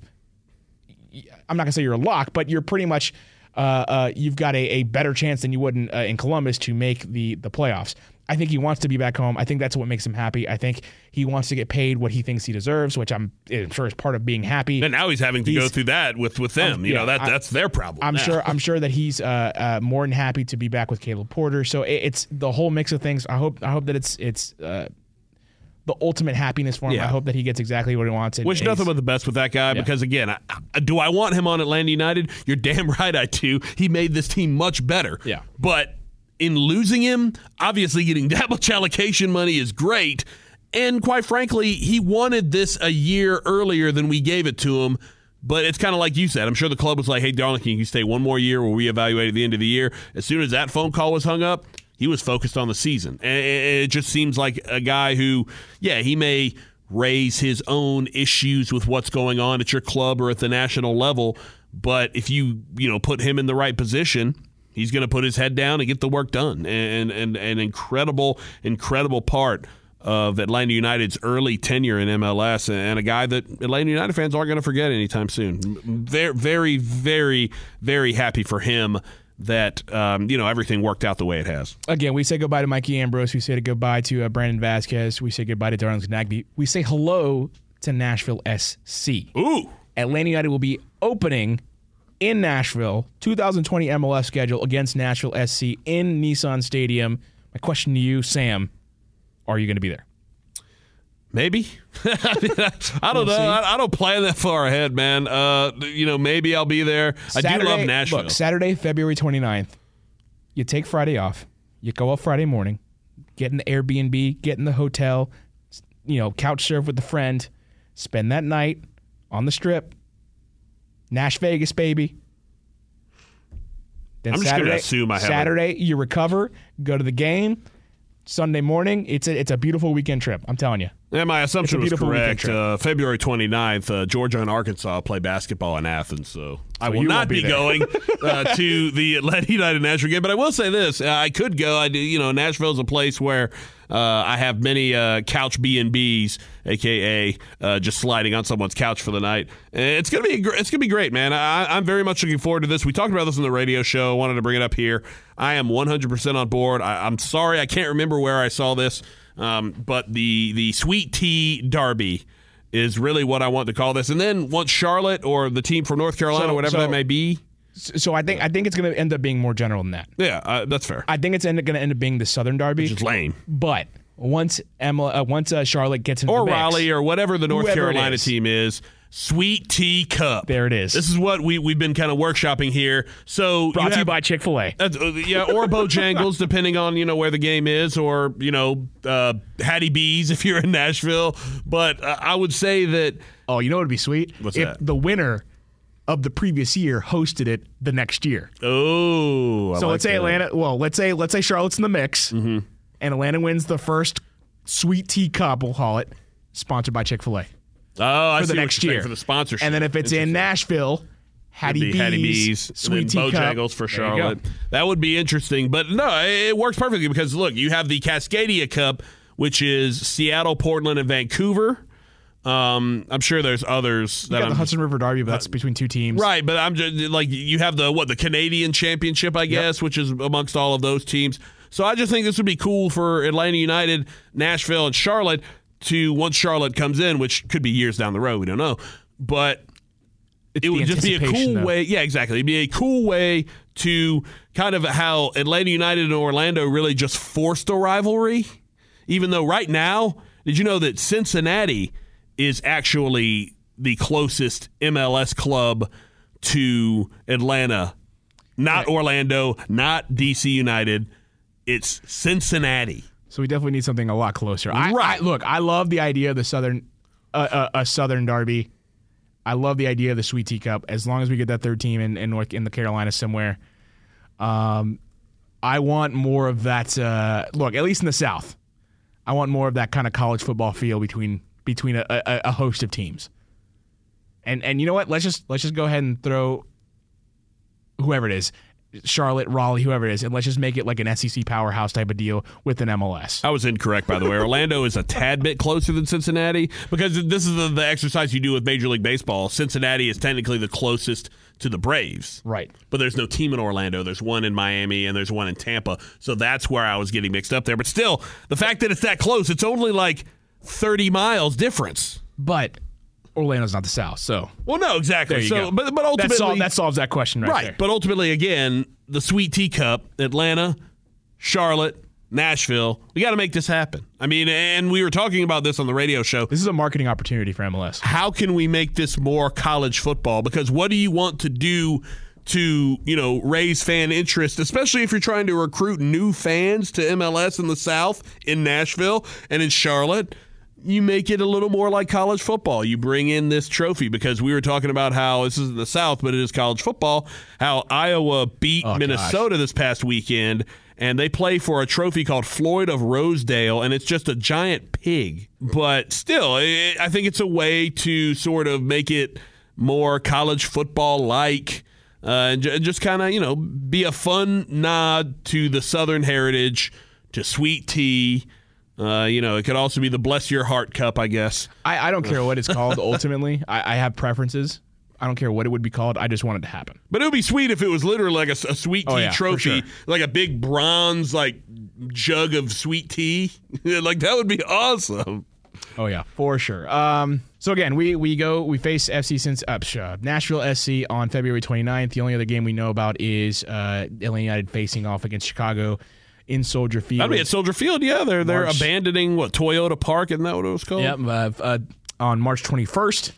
S7: I'm not gonna say you're a lock, but you're pretty much you've got a, a better chance than you would in, uh, in Columbus to make the the playoffs. I think he wants to be back home. I think that's what makes him happy. I think he wants to get paid what he thinks he deserves, which I'm, I'm sure is part of being happy.
S8: And now he's having to go through that with with them.
S7: Um,
S8: you
S7: yeah,
S8: know that
S7: I-
S8: that's their problem.
S7: I'm
S8: now.
S7: sure. I'm sure that he's uh, uh, more than happy to be back with Caleb Porter. So it, it's the whole mix of things. I hope. I hope that it's it's uh, the ultimate happiness for him.
S8: Yeah.
S7: I hope that he gets exactly what he wants.
S8: Wish nothing but the best with that guy because again, I, I- do I want him on Atlanta United? You're damn right I do. He made this team much better.
S7: Yeah.
S8: But in losing him, obviously getting that much allocation money is great. And quite frankly, he wanted this a year earlier than we gave it to him. But it's kind of like you said. I'm sure the club was like, "Hey, Darlington, can you stay one more year? We'll reevaluate at the end of the year." As soon as that phone call was hung up, he was focused on the season, and it just seems like a guy who, yeah, he may raise his own issues with what's going on at your club or at the national level, but if you you know put him in the right position, he's going to put his head down and get the work done. And and an incredible, incredible part of Atlanta United's early tenure in MLS, and a guy that Atlanta United fans aren't going to forget anytime soon. Very, very, very, very happy for him. That um, you know everything worked out the way it has.
S7: Again, we say goodbye to Mikey Ambrose. We say goodbye to uh, Brandon Vazquez. We say goodbye to Darlington Nagbe. We say hello to Nashville SC.
S8: Ooh,
S7: Atlanta United will be opening in Nashville, 2020 MLS schedule against Nashville SC in Nissan Stadium. My question to you, Sam, are you going to be there?
S8: Maybe. I, mean, I, I don't
S7: We'll
S8: know. I, I don't plan that far ahead, man. Uh, you know, maybe I'll be there. I do love Nashville.
S7: Look, Saturday, February 29th, you take Friday off. You go up Friday morning, get in the Airbnb, get in the hotel, you know, couch surf with a friend, spend that night on the strip. Nash Vegas, baby. Then
S8: I'm just gonna
S7: Saturday,
S8: assume I have
S7: Saturday, you recover, go to the game. Sunday morning, it's a, it's a beautiful weekend trip. I'm telling you.
S8: Yeah, my assumption was correct. Uh, February 29th, uh, Georgia and Arkansas play basketball in Athens, so, I will not
S7: be
S8: be, going uh, to the Atlanta United Nashville game. But I will say this: uh, I could go. I do, you know, Nashville is a place where uh, I have many uh, couch B and B's, aka uh, just sliding on someone's couch for the night. It's gonna be gr- it's gonna be great, man. I, I'm very much looking forward to this. We talked about this on the radio show. I wanted to bring it up here. I am 100% on board. I, I'm sorry I can't remember where I saw this, um, but the the Sweet Tea Derby is really what I want to call this. And then once Charlotte or the team from North Carolina,
S7: So-
S8: whatever
S7: so-
S8: that may be,
S7: So I think I think it's going to end up being more general than that.
S8: yeah, uh, that's fair.
S7: I think it's going to end up being the Southern Derby.
S8: Just lame.
S7: But once Emma, uh, once uh, Charlotte gets into
S8: Or
S7: the mix,
S8: Raleigh or whatever the North Carolina
S7: is.
S8: team is. Sweet Tea Cup.
S7: There it is.
S8: This is what we we've been kind of workshopping here. So
S7: brought to you by Chick Fil A.
S8: Uh, yeah, or Bojangles, depending on you know where the game is, or you know uh, Hattie B's if you're in Nashville. But uh, I would say that
S7: Oh, you know what would be sweet?
S8: What's
S7: if
S8: that?
S7: the winner of the previous year hosted it the next year.
S8: oh, I
S7: so
S8: like
S7: let's say
S8: that.
S7: Atlanta. Well, let's say let's say Charlotte's in the mix,
S8: Mm-hmm.
S7: and Atlanta wins the first Sweet Tea Cup. We'll call it sponsored by Chick Fil A
S8: Oh, I
S7: for the next year
S8: for the sponsorship.
S7: And then if it's in Nashville, Hattie B's,
S8: Hattie B's,
S7: Sweet Tea
S8: Bojangles for
S7: There you go.
S8: Charlotte. That would be interesting, but no, it works perfectly because look, you have the Cascadia Cup, which is Seattle, Portland, and Vancouver. Um, I'm sure there's others
S7: You
S8: that
S7: got the
S8: I'm
S7: Hudson River Derby, but that's between two teams.
S8: right, but I'm just like you have the what the Canadian Championship, I guess, which is amongst all of those teams. So I just think this would be cool for Atlanta United, Nashville, and Charlotte to once Charlotte comes in, which could be years down the road, we don't know, but it would just be a cool
S7: though.
S8: way. Yeah, exactly. It'd be a cool way to kind of how Atlanta United and Orlando really just forced a rivalry. Even though right now, did you know that Cincinnati is actually the closest MLS club to Atlanta? Not Orlando, not DC United. It's Cincinnati.
S7: So we definitely need something a lot closer. I,
S8: Right.
S7: I, look, I love the idea of the Southern, uh, uh, a Southern Derby. I love the idea of the Sweet Tea Cup. As long as we get that third team in, in North in the Carolinas somewhere, um, I want more of that. Uh, look, at least in the South, I want more of that kind of college football feel between between a, a, a host of teams. And and you know what? Let's just let's just go ahead and throw whoever it is, Charlotte, Raleigh, whoever it is, and let's just make it like an SEC powerhouse type of deal with an MLS.
S8: I was incorrect, by the way. Orlando is a tad bit closer than Cincinnati because this is the, the exercise you do with Major League Baseball. Cincinnati is technically the closest to the Braves.
S7: Right.
S8: But there's no team in Orlando. There's one in Miami and there's one in Tampa. So that's where I was getting mixed up there. But still, the fact that it's that close, it's only like 30 miles difference.
S7: But Orlando's not the South, so
S8: Well, no, exactly. so,
S7: go.
S8: But, but
S7: that,
S8: ultimately,
S7: sol- that solves that question right,
S8: right.
S7: there.
S8: But ultimately, again, the Sweet Tea Cup, Atlanta, Charlotte, Nashville. We got to make this happen. I mean, and we were talking about this on the radio show.
S7: this is a marketing opportunity for MLS.
S8: How can we make this more college football? Because what do you want to do to, you know, raise fan interest, especially if you're trying to recruit new fans to MLS in the South, in Nashville, and in Charlotte? You make it a little more like college football. You bring in this trophy because we were talking about how this is the South, but it is college football. How Iowa beat
S7: Oh,
S8: Minnesota this past weekend, and they play for a trophy called Floyd of Rosedale, and it's just a giant pig. But still, I I think it's a way to sort of make it more college football like. Uh, and ju- just kind of, you know, be a fun nod to the Southern heritage, to sweet tea. Uh, you know, it could also be the Bless Your Heart Cup, I guess.
S7: I, I don't care what it's called ultimately. I, I have preferences. I don't care what it would be called. I just want it to happen.
S8: But it would be sweet if it was literally like a, a sweet tea
S7: Oh, yeah, for
S8: trophy,
S7: sure.
S8: like a big bronze like jug of sweet tea. like that would be awesome.
S7: Oh yeah, for sure. Um, so again, we we go we face FC since uh, psh, uh, Nashville SC on February 29th. The only other game we know about is uh, Atlanta United facing off against Chicago in Soldier Field.
S8: That'd be at Soldier Field. Yeah, they're they're
S7: March-
S8: abandoning what Toyota Park, isn't that what it was called?
S7: Yep, uh, uh, on March 21st.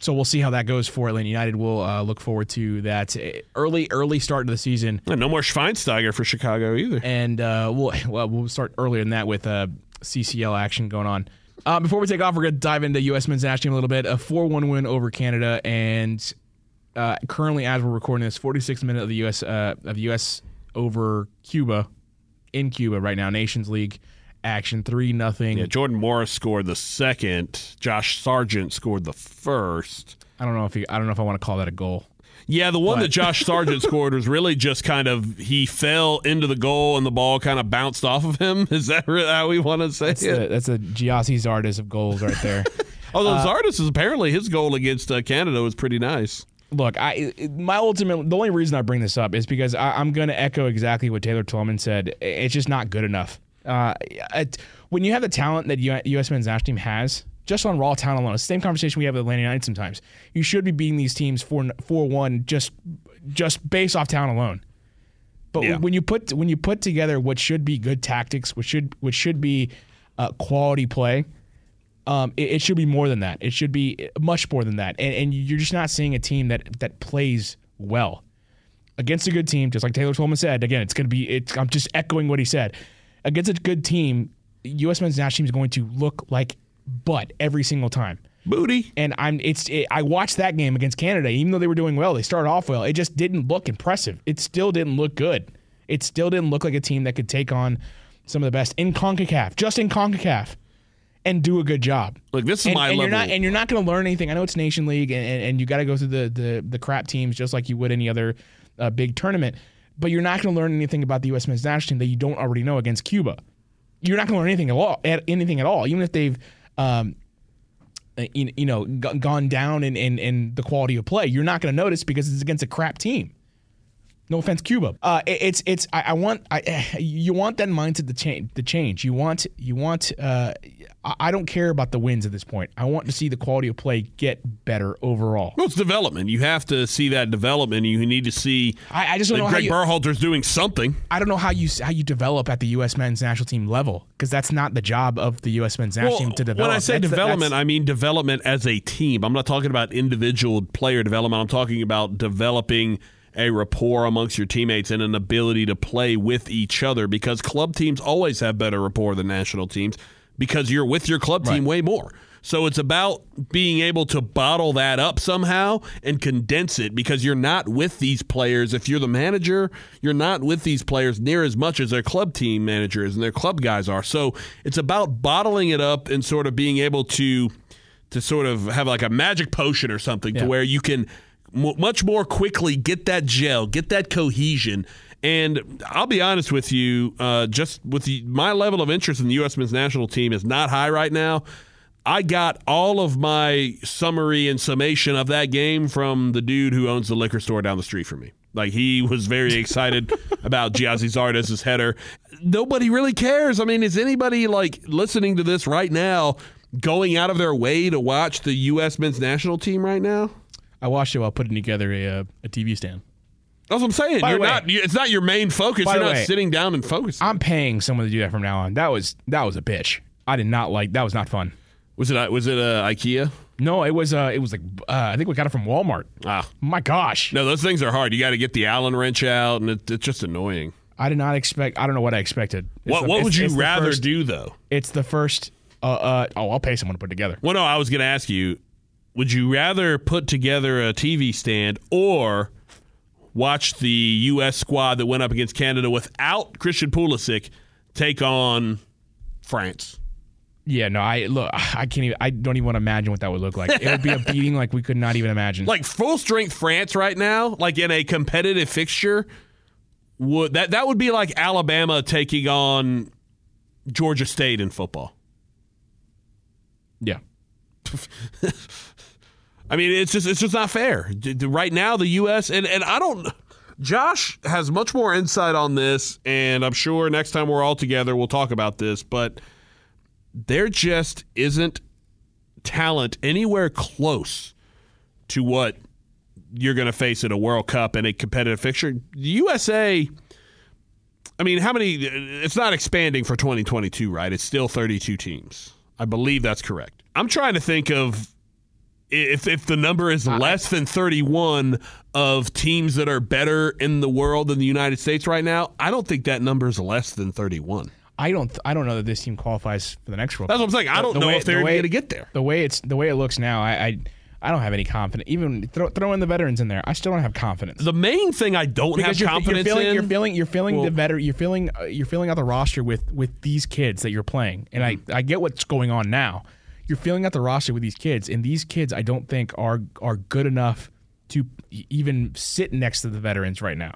S7: So we'll see how that goes for Atlanta United. We'll uh, look forward to that early early start to the season,
S8: And no more Schweinsteiger for Chicago either.
S7: and uh, we'll well we'll start earlier than that with uh, CCL action going on. Uh, before we take off, we're going to dive into U.S. men's national team a little bit. A 4-1 win over Canada, and uh, currently, as we're recording this, 46th minute of the U.S. Uh, of the U.S. over Cuba in Cuba right now, Nations League action, three nothing.
S8: Yeah, Jordan Morris scored the second. Josh Sargent scored the first.
S7: I don't know if he, I don't know if I want to call that a goal.
S8: Yeah, the one
S7: But-
S8: that Josh Sargent scored was really just kind of he fell into the goal and the ball kind of bounced off of him. Is that really how we want to say
S7: That's,
S8: it?
S7: a, that's a Gyasi Zardes of goals right there.
S8: Although
S7: uh,
S8: Zardes is apparently his goal against uh, Canada was pretty nice.
S7: Look, I my ultimate the only reason I bring this up is because I, I'm going to echo exactly what Taylor Twellman said. It's just not good enough. Uh, it, when you have the talent that U.S. men's national team has, just on raw talent alone, it's the same conversation we have with Atlanta United sometimes. You should be beating these teams four four one just just based off talent alone. But
S8: Yeah.
S7: when you put when you put together what should be good tactics, which should which should be uh, quality play, um, it, it should be more than that. It should be much more than that. And, and you're just not seeing a team that that plays well against a good team. Just like Taylor Twellman said, again, it's going to be. It's, I'm just echoing what he said. Against a good team, U.S. men's national team is going to look like butt every single time.
S8: Booty.
S7: And I'm it's it, I watched that game against Canada. Even though they were doing well, they started off well. It just didn't look impressive. It still didn't look good. It still didn't look like a team that could take on some of the best in Concacaf, just in Concacaf, and do a good job.
S8: Look, this is
S7: and,
S8: my
S7: and
S8: level.
S7: You're not, and you're not going to learn anything. I know it's Nation League, and, and, and you got to go through the, the the crap teams just like you would any other uh, big tournament. But you're not going to learn anything about the U.S. men's national team that you don't already know against Cuba. You're not going to learn anything at all, at anything at all, even if they've. Um, uh, you, you know, g- gone down in, in, in the quality of play. You're not going to notice because it's against a crap team. No offense, Cuba. Uh, it- it's it's. I, I want. I you want that mindset to change. To change. You want. You want. Uh, I I don't care about the wins at this point. I want to see the quality of play get better overall.
S8: Well, it's development. You have to see that development. You need to see
S7: I, I just don't
S8: that
S7: know how
S8: Greg
S7: you.
S8: Berhalter's doing something.
S7: I don't know how you how you develop at the U.S. men's national team level because that's not the job of the U.S. men's national team to develop.
S8: When I say
S7: That's-
S8: development,
S7: that's-
S8: I mean development as a team. I'm not talking about individual player development. I'm talking about developing a rapport amongst your teammates and an ability to play with each other because club teams always have better rapport than national teams because you're with your club team
S7: Right.
S8: way more. So it's about being able to bottle that up somehow and condense it because you're not with these players. If you're the manager, you're not with these players near as much as their club team managers and their club guys are. So it's about bottling it up and sort of being able to to sort of have like a magic potion or something to where you can much more quickly get that gel, get that cohesion. And I'll be honest with you, uh, just with the, my level of interest in the U.S. men's national team is not high right now. I got all of my summary and summation of that game from the dude who owns the liquor store down the street from me. Like he was very excited about Gyasi Zardes' header. Nobody really cares. I mean, is anybody like listening to this right now going out of their way to watch the U.S. men's national team right now?
S7: I watched it while putting together a uh, a TV stand.
S8: That's what I'm saying.
S7: By
S8: You're
S7: way-
S8: not. you- It's not your main focus. You're not
S7: way,
S8: sitting down and focusing.
S7: I'm paying someone to do that from now on. That was that was a bitch. I did not like that. Was not fun.
S8: was it? Was it uh, IKEA?
S7: No, it was uh, it was like uh, I think we got it from Walmart.
S8: Ah,
S7: My gosh,
S8: no. Those things are hard. You got to get the Allen wrench out, and it, it's just annoying.
S7: I did not expect. I don't know what I expected. It's
S8: What
S7: the-
S8: What would you rather
S7: first-
S8: do though?
S7: It's the first. Uh, uh, oh, I'll pay someone to put it together.
S8: Well, no, I was going to ask you: Would you rather put together a TV stand or watch the U.S. squad that went up against Canada without Christian Pulisic take on France?
S7: Yeah, no, I look. I can't even. I don't even want to imagine what that would look like. It would be a beating like we could not even imagine.
S8: Like full strength France right now, like in a competitive fixture, would that that would be like Alabama taking on Georgia State in football.
S7: yeah,
S8: I mean, it's just it's just not fair. Right now, the U.S. and and I don't. Josh has much more insight on this, and I'm sure next time we're all together, we'll talk about this. But there just isn't talent anywhere close to what you're going to face at a World Cup and a competitive fixture. The USA. I mean, how many? It's not expanding for 2022, right? It's still 32 teams. I believe that's correct. I'm trying to think of if if the number is less than 31 of teams that are better in the world than the United States right now. I don't think that number is less than 31.
S7: I don't. th- I don't know that this team qualifies for the next World
S8: That's what I'm saying. I don't
S7: the
S8: know
S7: way-
S8: if they're
S7: the way-
S8: going to get there.
S7: The way it's the way it looks now, I I, I don't have any confidence. Even throw, throw in the veterans in there, I still don't have confidence.
S8: The main thing I don't
S7: because
S8: have
S7: you're,
S8: confidence
S7: you're feeling,
S8: in.
S7: you're feeling, you're feeling
S8: Well-
S7: the veteran, you're feeling, uh, you're filling out the roster with with these kids that you're playing, and
S8: Mm-hmm.
S7: I I get what's going on now. You're filling out the roster with these kids, and these kids I don't think are are good enough to even sit next to the veterans right now.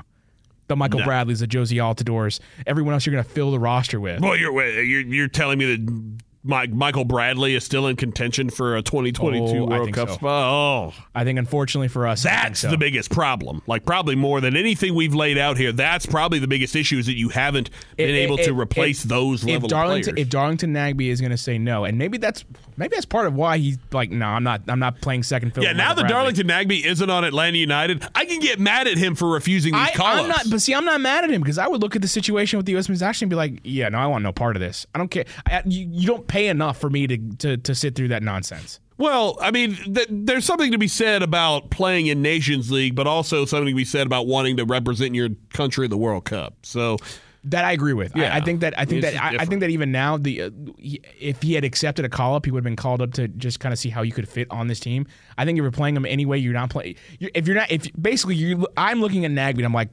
S7: The Michael
S8: No.
S7: Bradleys, the Jozy Altidores, everyone else you're going to fill the roster with.
S8: Well, you're you're you're telling me that Mike, Michael Bradley is still in contention for a 2022
S7: Oh, I
S8: World
S7: think
S8: Cup
S7: so.
S8: spot. Oh,
S7: I think unfortunately for us,
S8: that's
S7: so.
S8: the biggest problem. Like probably more than anything we've laid out here. That's probably the biggest issue is that you haven't been
S7: If-
S8: able
S7: if-
S8: to replace
S7: if-
S8: those
S7: if
S8: level
S7: Darlington,
S8: of players.
S7: If Darlington Nagbe is going to say no, and maybe that's maybe that's part of why he's like, no, I'm not. I'm not playing second fiddle.
S8: yeah, now that
S7: Bradley."
S8: Darlington Nagbe isn't on Atlanta United, I can get mad at him for refusing these
S7: I,
S8: call-ups.
S7: I'm not, but see, I'm not mad at him because I would look at the situation with the U.S. men's national and be like, yeah, no, I want no part of this. I don't care. I, you, you don't pay enough for me to, to to sit through that nonsense.
S8: Well, I mean, th- there's something to be said about playing in Nations League, but also something to be said about wanting to represent your country at the World Cup. So,
S7: That I agree with.
S8: Yeah.
S7: I, I think that I think
S8: It's
S7: that I, I think that even now, the uh, he- if he had accepted a call up, he would have been called up to just kind of see how you could fit on this team. I think if you're playing him anyway, you're not playing. If you're not, if basically you, I'm looking at Nagbe, and I'm like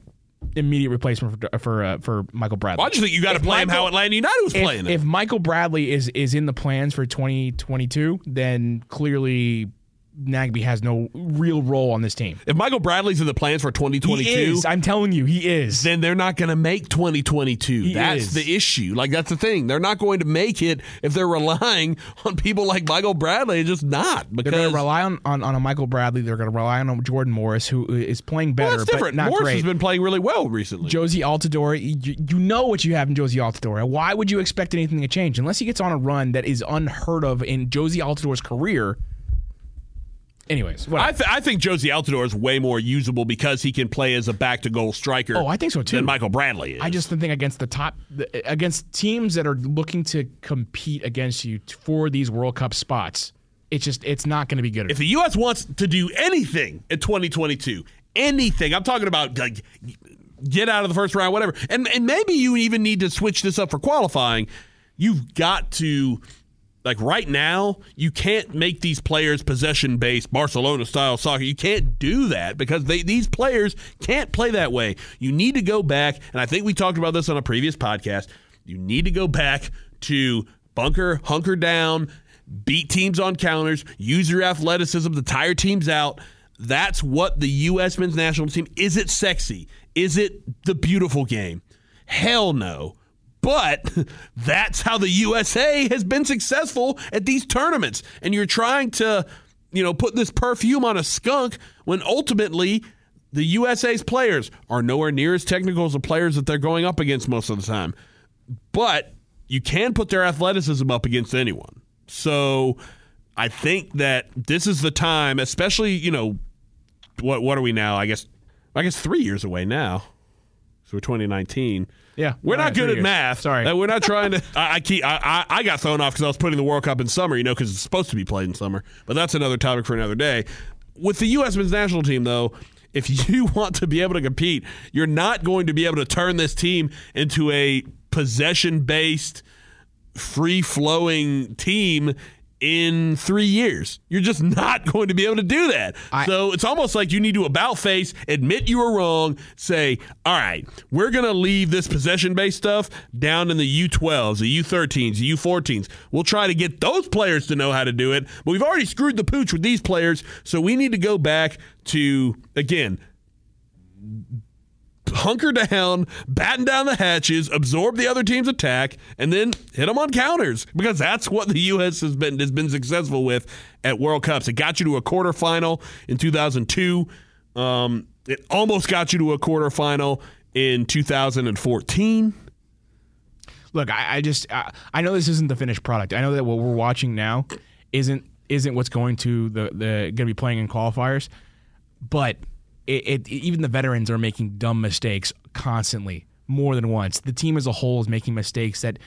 S7: immediate replacement for for uh, for Michael Bradley.
S8: well, I just think you got to play him
S7: Michael-
S8: how Atlanta United was
S7: if,
S8: playing him.
S7: if Michael Bradley is is in the plans for 2022, then clearly Nagbe has no real role on this team.
S8: If Michael Bradley's in the plans for 2022,
S7: He is. I'm telling you, he is.
S8: then they're not going to make 2022.
S7: He
S8: that's
S7: is.
S8: the issue. Like that's the thing. They're not going to make it if they're relying on people like Michael Bradley. Just not because They're
S7: going to rely on, on, on a Michael Bradley. They're going to rely on a Jordan Morris, who is playing better,
S8: well, that's
S7: but
S8: different. Morris
S7: great.
S8: has been playing really well recently.
S7: Jozy Altidore, you, you know what you have in Jozy Altidore. Why would you expect anything to change unless he gets on a run that is unheard of in Jozy Altidore's career? Anyways,
S8: I, th- I think Jozy Altidore is way more usable because he can play as a back to goal striker.
S7: Oh, I think so, too.
S8: Than Michael Bradley is.
S7: I just think against the top, against teams that are looking to compete against you for these World Cup spots, it's just it's not going to be good.
S8: if the U.S. wants to do anything in 2022, anything, I'm talking about like get out of the first round, whatever, and and maybe you even need to switch this up for qualifying. You've got to. Like right now, you can't make these players possession based Barcelona style soccer. You can't do that because they, these players can't play that way. You need to go back, and I think we talked about this on a previous podcast. You need to go back to bunker, hunker down, beat teams on counters, use your athleticism to tire teams out. That's what the U.S. men's national team is. It sexy? Is it the beautiful game? Hell no. But that's how the USA has been successful at these tournaments. And you're trying to, you know, put this perfume on a skunk when ultimately the USA's players are nowhere near as technical as the players that they're going up against most of the time. But you can put their athleticism up against anyone. So I think that this is the time, especially, you know, what what are we now? I guess I guess 3 years away now. So we're 2019.
S7: Yeah.
S8: We're not
S7: right,
S8: good at
S7: years.
S8: math.
S7: Sorry.
S8: We're not trying to. I, I keep. I, I, I got thrown off because I was putting the World Cup in summer. You know, because it's supposed to be played in summer. But that's another topic for another day. With the U.S. men's national team, though, if you want to be able to compete, you're not going to be able to turn this team into a possession-based, free-flowing team in three years. You're just not going to be able to do that.
S7: I-
S8: so it's almost like you need to about face, admit you were wrong, say, all right, we're going to leave this possession based stuff down in the U12s, the U13s, the U14s. We'll try to get those players to know how to do it, but we've already screwed the pooch with these players, so we need to go back to, again, hunker down, batten down the hatches, absorb the other team's attack, and then hit them on counters because that's what the U.S. has been has been successful with at World Cups. It got you to a quarterfinal in 2002. Um, it almost got you to a quarterfinal in 2014.
S7: Look, I, I just I, I know this isn't the finished product. I know that what we're watching now isn't isn't what's going to the the going to be playing in qualifiers, but it, it even the veterans are making dumb mistakes constantly, more than once. The team as a whole is making mistakes that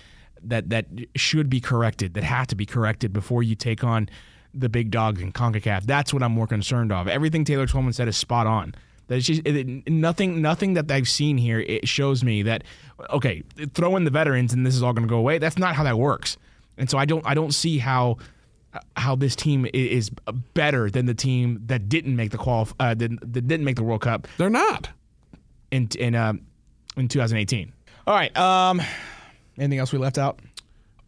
S7: that that should be corrected, that have to be corrected before you take on the big dogs in Concacaf. That's what I'm more concerned of. Everything Taylor Twellman said is spot on. That it's just it, nothing. Nothing that I've seen here it shows me that okay, throw in the veterans and this is all going to go away. That's not how that works. And so I don't. I don't see how how this team is better than the team that didn't make the qual uh, that, that didn't make the World Cup
S8: They're not.
S7: in in uh, in 2018. All right. Um, anything else we left out?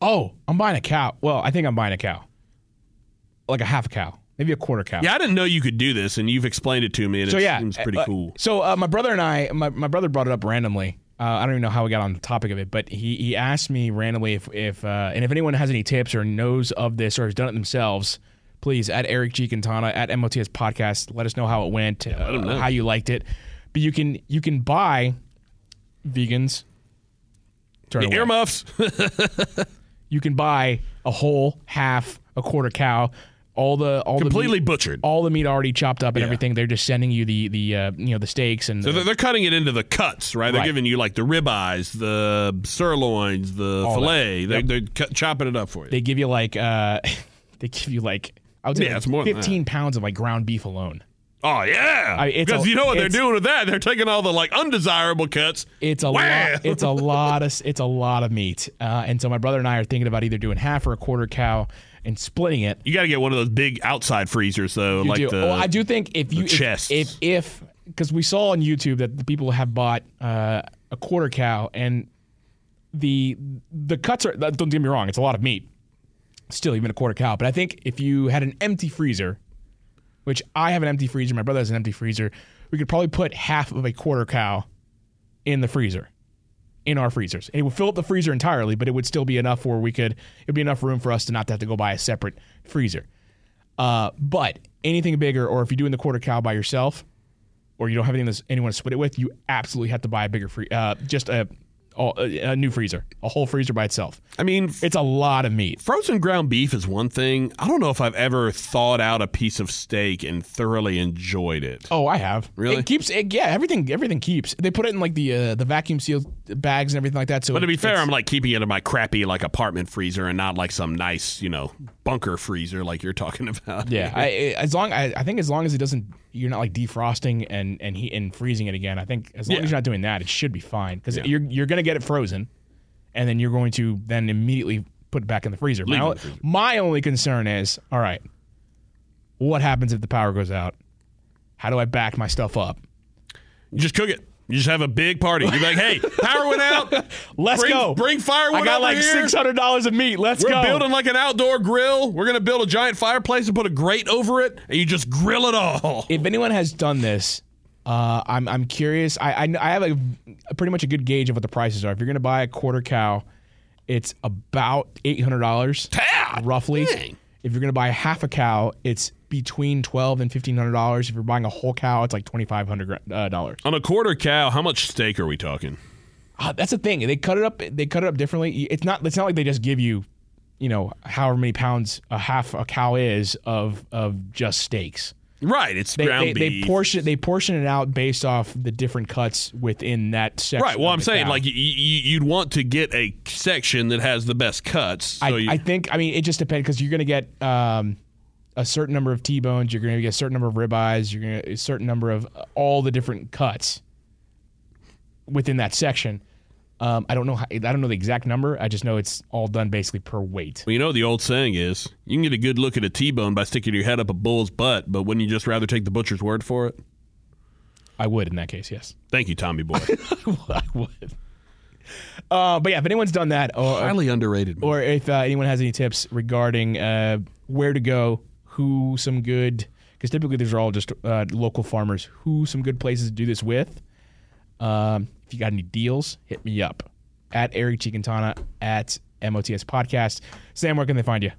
S7: Oh, I'm buying a cow. Well, I think I'm buying a cow, like a half a cow, maybe a quarter cow.
S8: Yeah, I didn't know you could do this, and you've explained it to me, and
S7: So
S8: it
S7: yeah,
S8: seems pretty
S7: uh,
S8: cool.
S7: So uh, my brother and I, my, my brother brought it up randomly. Uh, I don't even know how we got on the topic of it, but he, he asked me randomly if if uh, and if anyone has any tips or knows of this or has done it themselves, please at Eric G Quintana at MOTS podcast, let us know how it went, uh, how you liked it. But you can you can buy vegans. Turn away.
S8: Earmuffs.
S7: You can buy a whole, half, a quarter cow, all the all
S8: Completely
S7: the meat,
S8: butchered.
S7: all the meat already chopped up and
S8: Yeah.
S7: everything. They're just sending you the the uh, you know the steaks and
S8: So
S7: the-
S8: they're, cutting it into the cuts, right? They're
S7: Right.
S8: giving you like the ribeyes, the sirloins, the
S7: All that.
S8: fillet. They're,
S7: Yep.
S8: they're cut, chopping it up for you.
S7: they give you like uh they give you like I would say
S8: Yeah,
S7: like
S8: it's more
S7: 15 pounds of like ground beef alone.
S8: oh yeah,
S7: I-
S8: because
S7: a-
S8: you know what they're doing with that? They're taking all the like undesirable cuts.
S7: It's a
S8: Wham!
S7: lot it's a lot of it's a lot of meat. Uh, and so my brother and I are thinking about either doing half or a quarter cow and splitting it.
S8: You got to get one of those big outside freezers though,
S7: You
S8: like
S7: do.
S8: the.
S7: well, I do think if you
S8: the chests.
S7: if if because we saw on YouTube that the people have bought uh, a quarter cow and the the cuts are don't get me wrong, it's a lot of meat. Still, even a quarter cow. But I think if you had an empty freezer, which I have an empty freezer, my brother has an empty freezer, we could probably put half of a quarter cow in the freezer, in our freezers. It would fill up the freezer entirely, but it would still be enough where we could. It would be enough room for us to not have to go buy a separate freezer. Uh, but anything bigger, or if you're doing the quarter cow by yourself, or you don't have anything that's, anyone to split it with, you absolutely have to buy a bigger free, uh, just a, a a new freezer, a whole freezer by itself.
S8: I mean,
S7: It's a lot of meat.
S8: Frozen ground beef is one thing. I don't know if I've ever thawed out a piece of steak and thoroughly enjoyed it.
S7: Oh, I have.
S8: Really?
S7: It keeps. It, yeah, everything. Everything keeps. They put it in like the uh, the vacuum sealed bags and everything like that. So,
S8: But to be fair, I'm like keeping it in my crappy like apartment freezer and not like some nice, you know, bunker freezer like you're talking about.
S7: yeah. I, as long I, I think as long as it doesn't, you're not like defrosting and and he and freezing it again. I think as long
S8: Yeah.
S7: as you're not doing that, it should be fine because you're you're gonna get it frozen, and then you're going to then immediately put it back in the freezer. My,
S8: in the freezer.
S7: my only concern is, all right, what happens if the power goes out? How do I back my stuff up?
S8: You just cook it. You just have a big party. You're like, hey, power went out.
S7: Let's
S8: bring,
S7: go.
S8: Bring firewood
S7: I got like six hundred dollars of meat. Let's
S8: We're
S7: go.
S8: building like an outdoor grill. We're gonna build a giant fireplace and put a grate over it, and you just grill it all.
S7: if anyone has done this, uh, I'm I'm curious. I, I I have a, pretty much a good gauge of what the prices are. If you're going to buy a quarter cow, it's about eight hundred dollars, roughly.
S8: dang.
S7: If you're going to buy half a cow, it's between twelve and fifteen hundred dollars. If you're buying a whole cow, it's like twenty five hundred uh, dollars.
S8: On a quarter cow, how much steak are we talking?
S7: Uh, that's the thing. They cut it up. They cut it up differently. It's not. It's not like they just give you, you know, however many pounds a half a cow is of of just steaks.
S8: Right, it's
S7: They,
S8: ground
S7: they, they portion they portion it out based off the different cuts within that section.
S8: Right. Well, I'm saying
S7: cow.
S8: like you, you'd want to get a section that has the best cuts. So
S7: I,
S8: you,
S7: I think I mean it just depends because you're going to get um, a certain number of T-bones, you're going to get a certain number of ribeyes, you're going to a certain number of uh, all the different cuts within that section. Um, I don't know how, I don't know the exact number. I just know it's all done basically per weight.
S8: Well, you know the old saying is you can get a good look at a T-bone by sticking your head up a bull's butt, but wouldn't you just rather take the butcher's word for it?
S7: I would in that case, yes.
S8: Thank you, Tommy boy.
S7: I would. Uh, but yeah, if anyone's done that, or
S8: Highly underrated. movie.
S7: or if uh, anyone has any tips regarding uh, where to go, who some good, because typically these are all just uh, local farmers, who some good places to do this with. Um, if you got any deals, hit me up at Eric Chicantana at MOTS Podcast. Sam, where can they find you?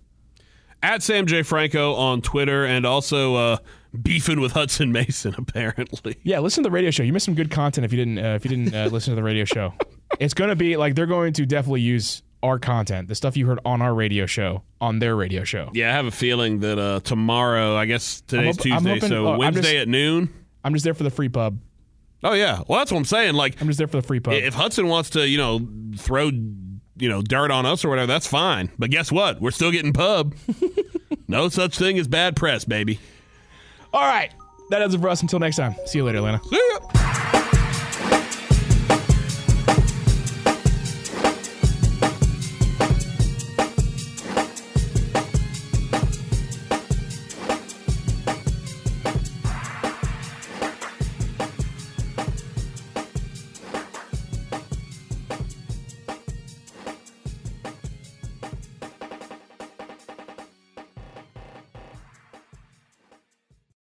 S8: At Sam J Franco on Twitter, and also uh, beefing with Hutson Mason. Apparently,
S7: Yeah, listen to the radio show. You missed some good content if you didn't uh, if you didn't uh, listen to the radio show. It's going to be like they're going to definitely use our content, the stuff you heard on our radio show, on their radio show.
S8: yeah, I have a feeling that uh, tomorrow. I guess today's Tuesday,
S7: hoping-
S8: so
S7: I'm
S8: Wednesday
S7: just-
S8: at noon.
S7: I'm just there for the free pub.
S8: Oh yeah, well that's what I'm saying. Like
S7: I'm just there for the free pub.
S8: if Hutson wants to, you know, throw you know dirt on us or whatever, that's fine. But guess what? We're still getting pub. no such thing as bad press, baby.
S7: All right, that does it for us. Until next time. See you later, Atlanta.
S8: See ya.